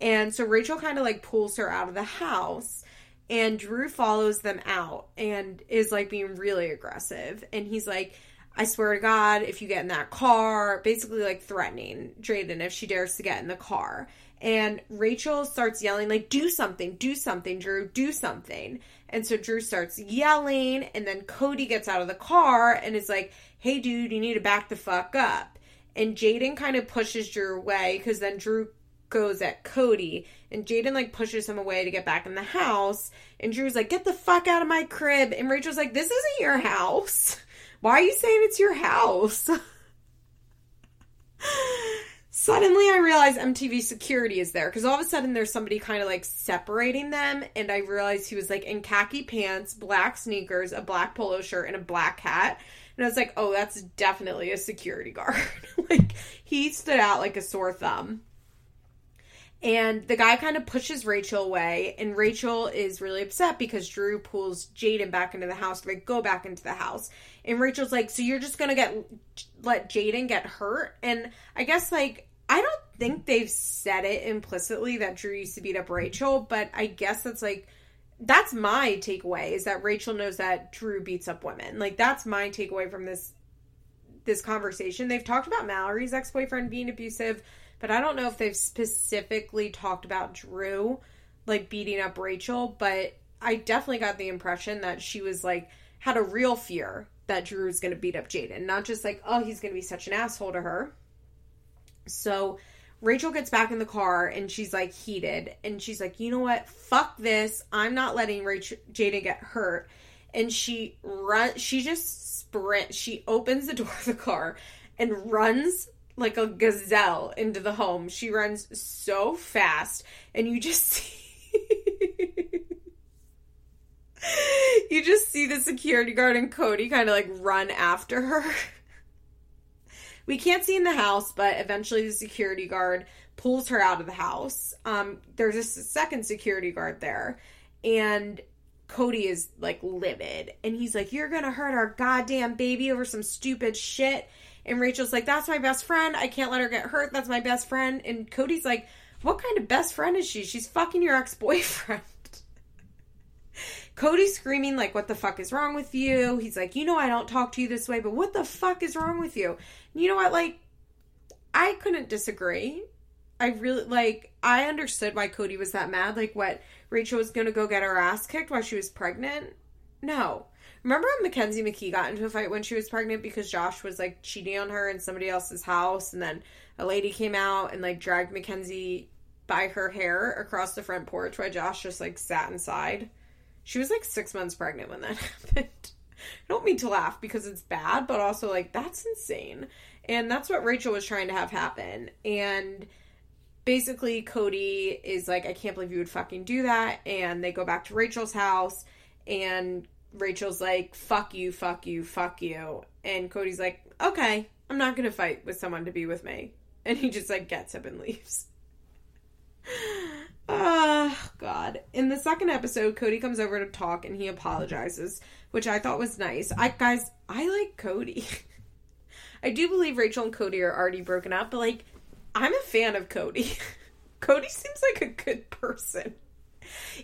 And so Rachel kind of like pulls her out of the house. And Drew follows them out and is like being really aggressive. And he's like, I swear to God, if you get in that car, basically like threatening Jaden if she dares to get in the car. And Rachel starts yelling, like, do something, do something, Drew, do something. And so Drew starts yelling, and then Cody gets out of the car and is like, hey, dude, you need to back the fuck up. And Jaden kind of pushes Drew away because then Drew goes at Cody and Jaden like pushes him away to get back in the house. And Drew's like, get the fuck out of my crib. And Rachel's like, this isn't your house. Why are you saying it's your house? Suddenly, I realize MTV security is there because all of a sudden there's somebody kind of like separating them, and I realized he was like in khaki pants, black sneakers, a black polo shirt, and a black hat. And I was like, oh, that's definitely a security guard. like, he stood out like a sore thumb. And the guy kind of pushes Rachel away, and Rachel is really upset because Drew pulls Jaden back into the house They go back into the house. And Rachel's like, "So you're just gonna get let Jaden get hurt?" And I guess like I don't think they've said it implicitly that Drew used to beat up Rachel, but I guess that's like that's my takeaway is that Rachel knows that Drew beats up women. Like that's my takeaway from this this conversation. They've talked about Mallory's ex-boyfriend being abusive but I don't know if they've specifically talked about Drew like beating up Rachel, but I definitely got the impression that she was like had a real fear that Drew was going to beat up Jaden, not just like, oh, he's going to be such an asshole to her. So Rachel gets back in the car and she's like heated and she's like, you know what? Fuck this. I'm not letting Rachel Jaden get hurt. And she run she just sprint she opens the door of the car and runs like a gazelle into the home. She runs so fast, and you just see. you just see the security guard and Cody kind of like run after her. we can't see in the house, but eventually the security guard pulls her out of the house. Um, there's a second security guard there, and Cody is like livid, and he's like, "You're gonna hurt our goddamn baby over some stupid shit." And Rachel's like, that's my best friend. I can't let her get hurt. That's my best friend. And Cody's like, what kind of best friend is she? She's fucking your ex boyfriend. Cody's screaming, like, what the fuck is wrong with you? He's like, you know, I don't talk to you this way, but what the fuck is wrong with you? And you know what? Like, I couldn't disagree. I really, like, I understood why Cody was that mad. Like, what? Rachel was gonna go get her ass kicked while she was pregnant? No. Remember when Mackenzie McKee got into a fight when she was pregnant because Josh was like cheating on her in somebody else's house, and then a lady came out and like dragged Mackenzie by her hair across the front porch while Josh just like sat inside. She was like six months pregnant when that happened. I don't mean to laugh because it's bad, but also like that's insane. And that's what Rachel was trying to have happen. And basically, Cody is like, I can't believe you would fucking do that. And they go back to Rachel's house, and Rachel's like, fuck you, fuck you, fuck you. And Cody's like, okay, I'm not going to fight with someone to be with me. And he just like gets up and leaves. Oh, God. In the second episode, Cody comes over to talk and he apologizes, which I thought was nice. I guys, I like Cody. I do believe Rachel and Cody are already broken up, but like I'm a fan of Cody. Cody seems like a good person.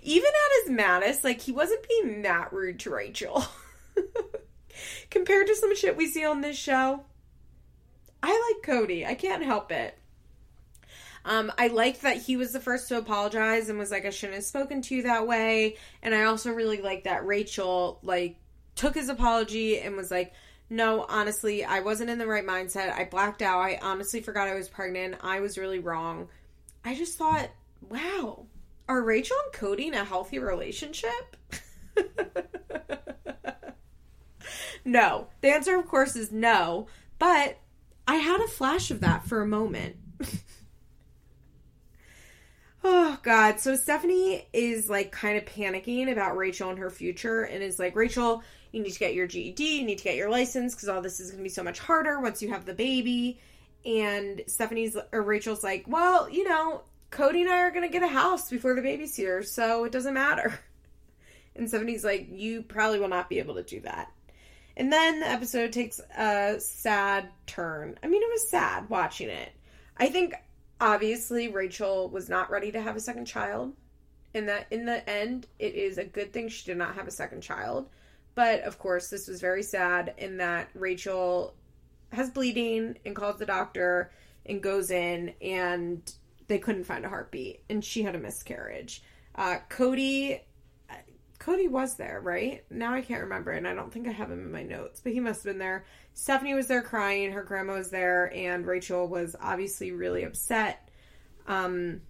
Even at his maddest, like he wasn't being that rude to Rachel. Compared to some shit we see on this show. I like Cody. I can't help it. Um, I liked that he was the first to apologize and was like, I shouldn't have spoken to you that way. And I also really like that Rachel like took his apology and was like, No, honestly, I wasn't in the right mindset. I blacked out. I honestly forgot I was pregnant. I was really wrong. I just thought, wow, are Rachel and Cody in a healthy relationship? no. The answer, of course, is no. But I had a flash of that for a moment. oh, God. So Stephanie is like kind of panicking about Rachel and her future and is like, Rachel, you need to get your GED, you need to get your license because all this is going to be so much harder once you have the baby. And Stephanie's or Rachel's like, well, you know, Cody and I are going to get a house before the baby's here, so it doesn't matter. And Stephanie's like, you probably will not be able to do that. And then the episode takes a sad turn. I mean, it was sad watching it. I think obviously Rachel was not ready to have a second child. And that in the end, it is a good thing she did not have a second child. But of course, this was very sad in that Rachel has bleeding and calls the doctor and goes in and they couldn't find a heartbeat and she had a miscarriage. Uh, Cody Cody was there, right? Now I can't remember, and I don't think I have him in my notes, but he must have been there. Stephanie was there crying, her grandma was there, and Rachel was obviously really upset. Um,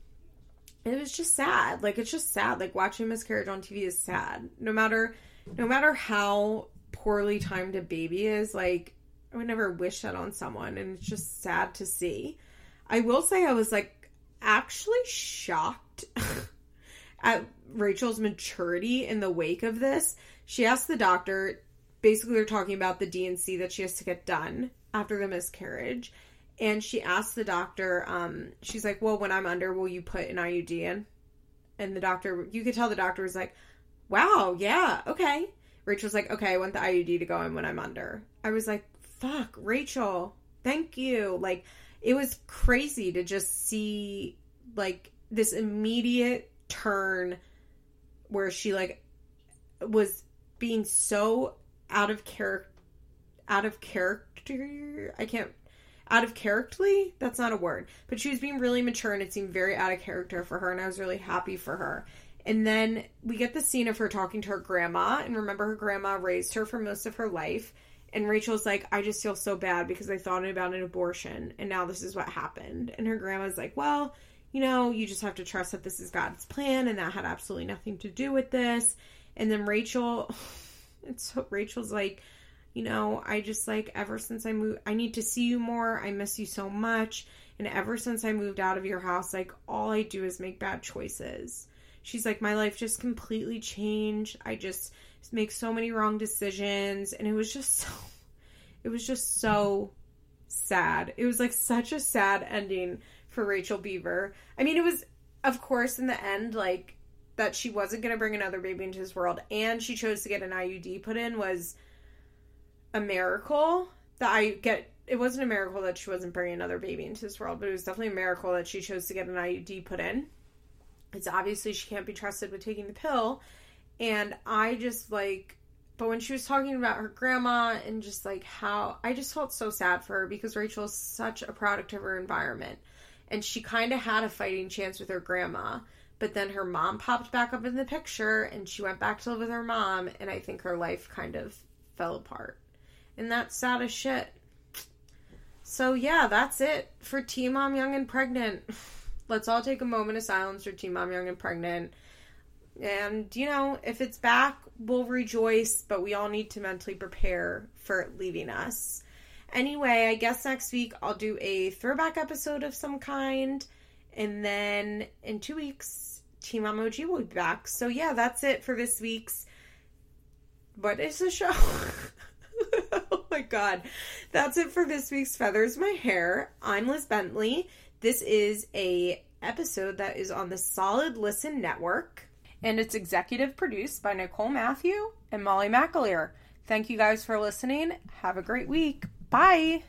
it was just sad. Like it's just sad. Like watching miscarriage on TV is sad. No matter, no matter how poorly timed a baby is, like I would never wish that on someone, and it's just sad to see. I will say I was like actually shocked at Rachel's maturity in the wake of this. She asked the doctor, basically, they're talking about the D&C that she has to get done after the miscarriage. And she asked the doctor, um, she's like, Well, when I'm under, will you put an IUD in? And the doctor, you could tell the doctor was like, Wow, yeah, okay. Rachel's like, Okay, I want the IUD to go in when I'm under. I was like, Fuck, Rachel, thank you. Like, it was crazy to just see, like, this immediate turn where she like was being so out of character out of character i can't out of characterly that's not a word. But she was being really mature and it seemed very out of character for her and i was really happy for her. And then we get the scene of her talking to her grandma and remember her grandma raised her for most of her life and rachel's like i just feel so bad because i thought about an abortion and now this is what happened and her grandma's like well you know, you just have to trust that this is God's plan and that had absolutely nothing to do with this. And then Rachel, it's Rachel's like, you know, I just like ever since I moved, I need to see you more. I miss you so much. And ever since I moved out of your house, like all I do is make bad choices. She's like, my life just completely changed. I just make so many wrong decisions. And it was just so, it was just so sad. It was like such a sad ending for Rachel Beaver. I mean, it was, of course, in the end, like that she wasn't going to bring another baby into this world and she chose to get an IUD put in was a miracle. That I get, it wasn't a miracle that she wasn't bringing another baby into this world, but it was definitely a miracle that she chose to get an IUD put in. It's obviously she can't be trusted with taking the pill. And I just like, but when she was talking about her grandma and just like how I just felt so sad for her because Rachel is such a product of her environment and she kind of had a fighting chance with her grandma. But then her mom popped back up in the picture and she went back to live with her mom, and I think her life kind of fell apart. And that's sad as shit. So, yeah, that's it for Teen Mom Young and Pregnant. Let's all take a moment of silence for Teen Mom Young and Pregnant. And, you know, if it's back, we'll rejoice, but we all need to mentally prepare for it leaving us. Anyway, I guess next week I'll do a throwback episode of some kind. And then in two weeks, Teen Mom OG will be back. So yeah, that's it for this week's. What is the show? oh my god. That's it for this week's Feathers My Hair. I'm Liz Bentley. This is a episode that is on the Solid Listen Network. And it's executive produced by Nicole Matthew and Molly McAleer. Thank you guys for listening. Have a great week. Bye.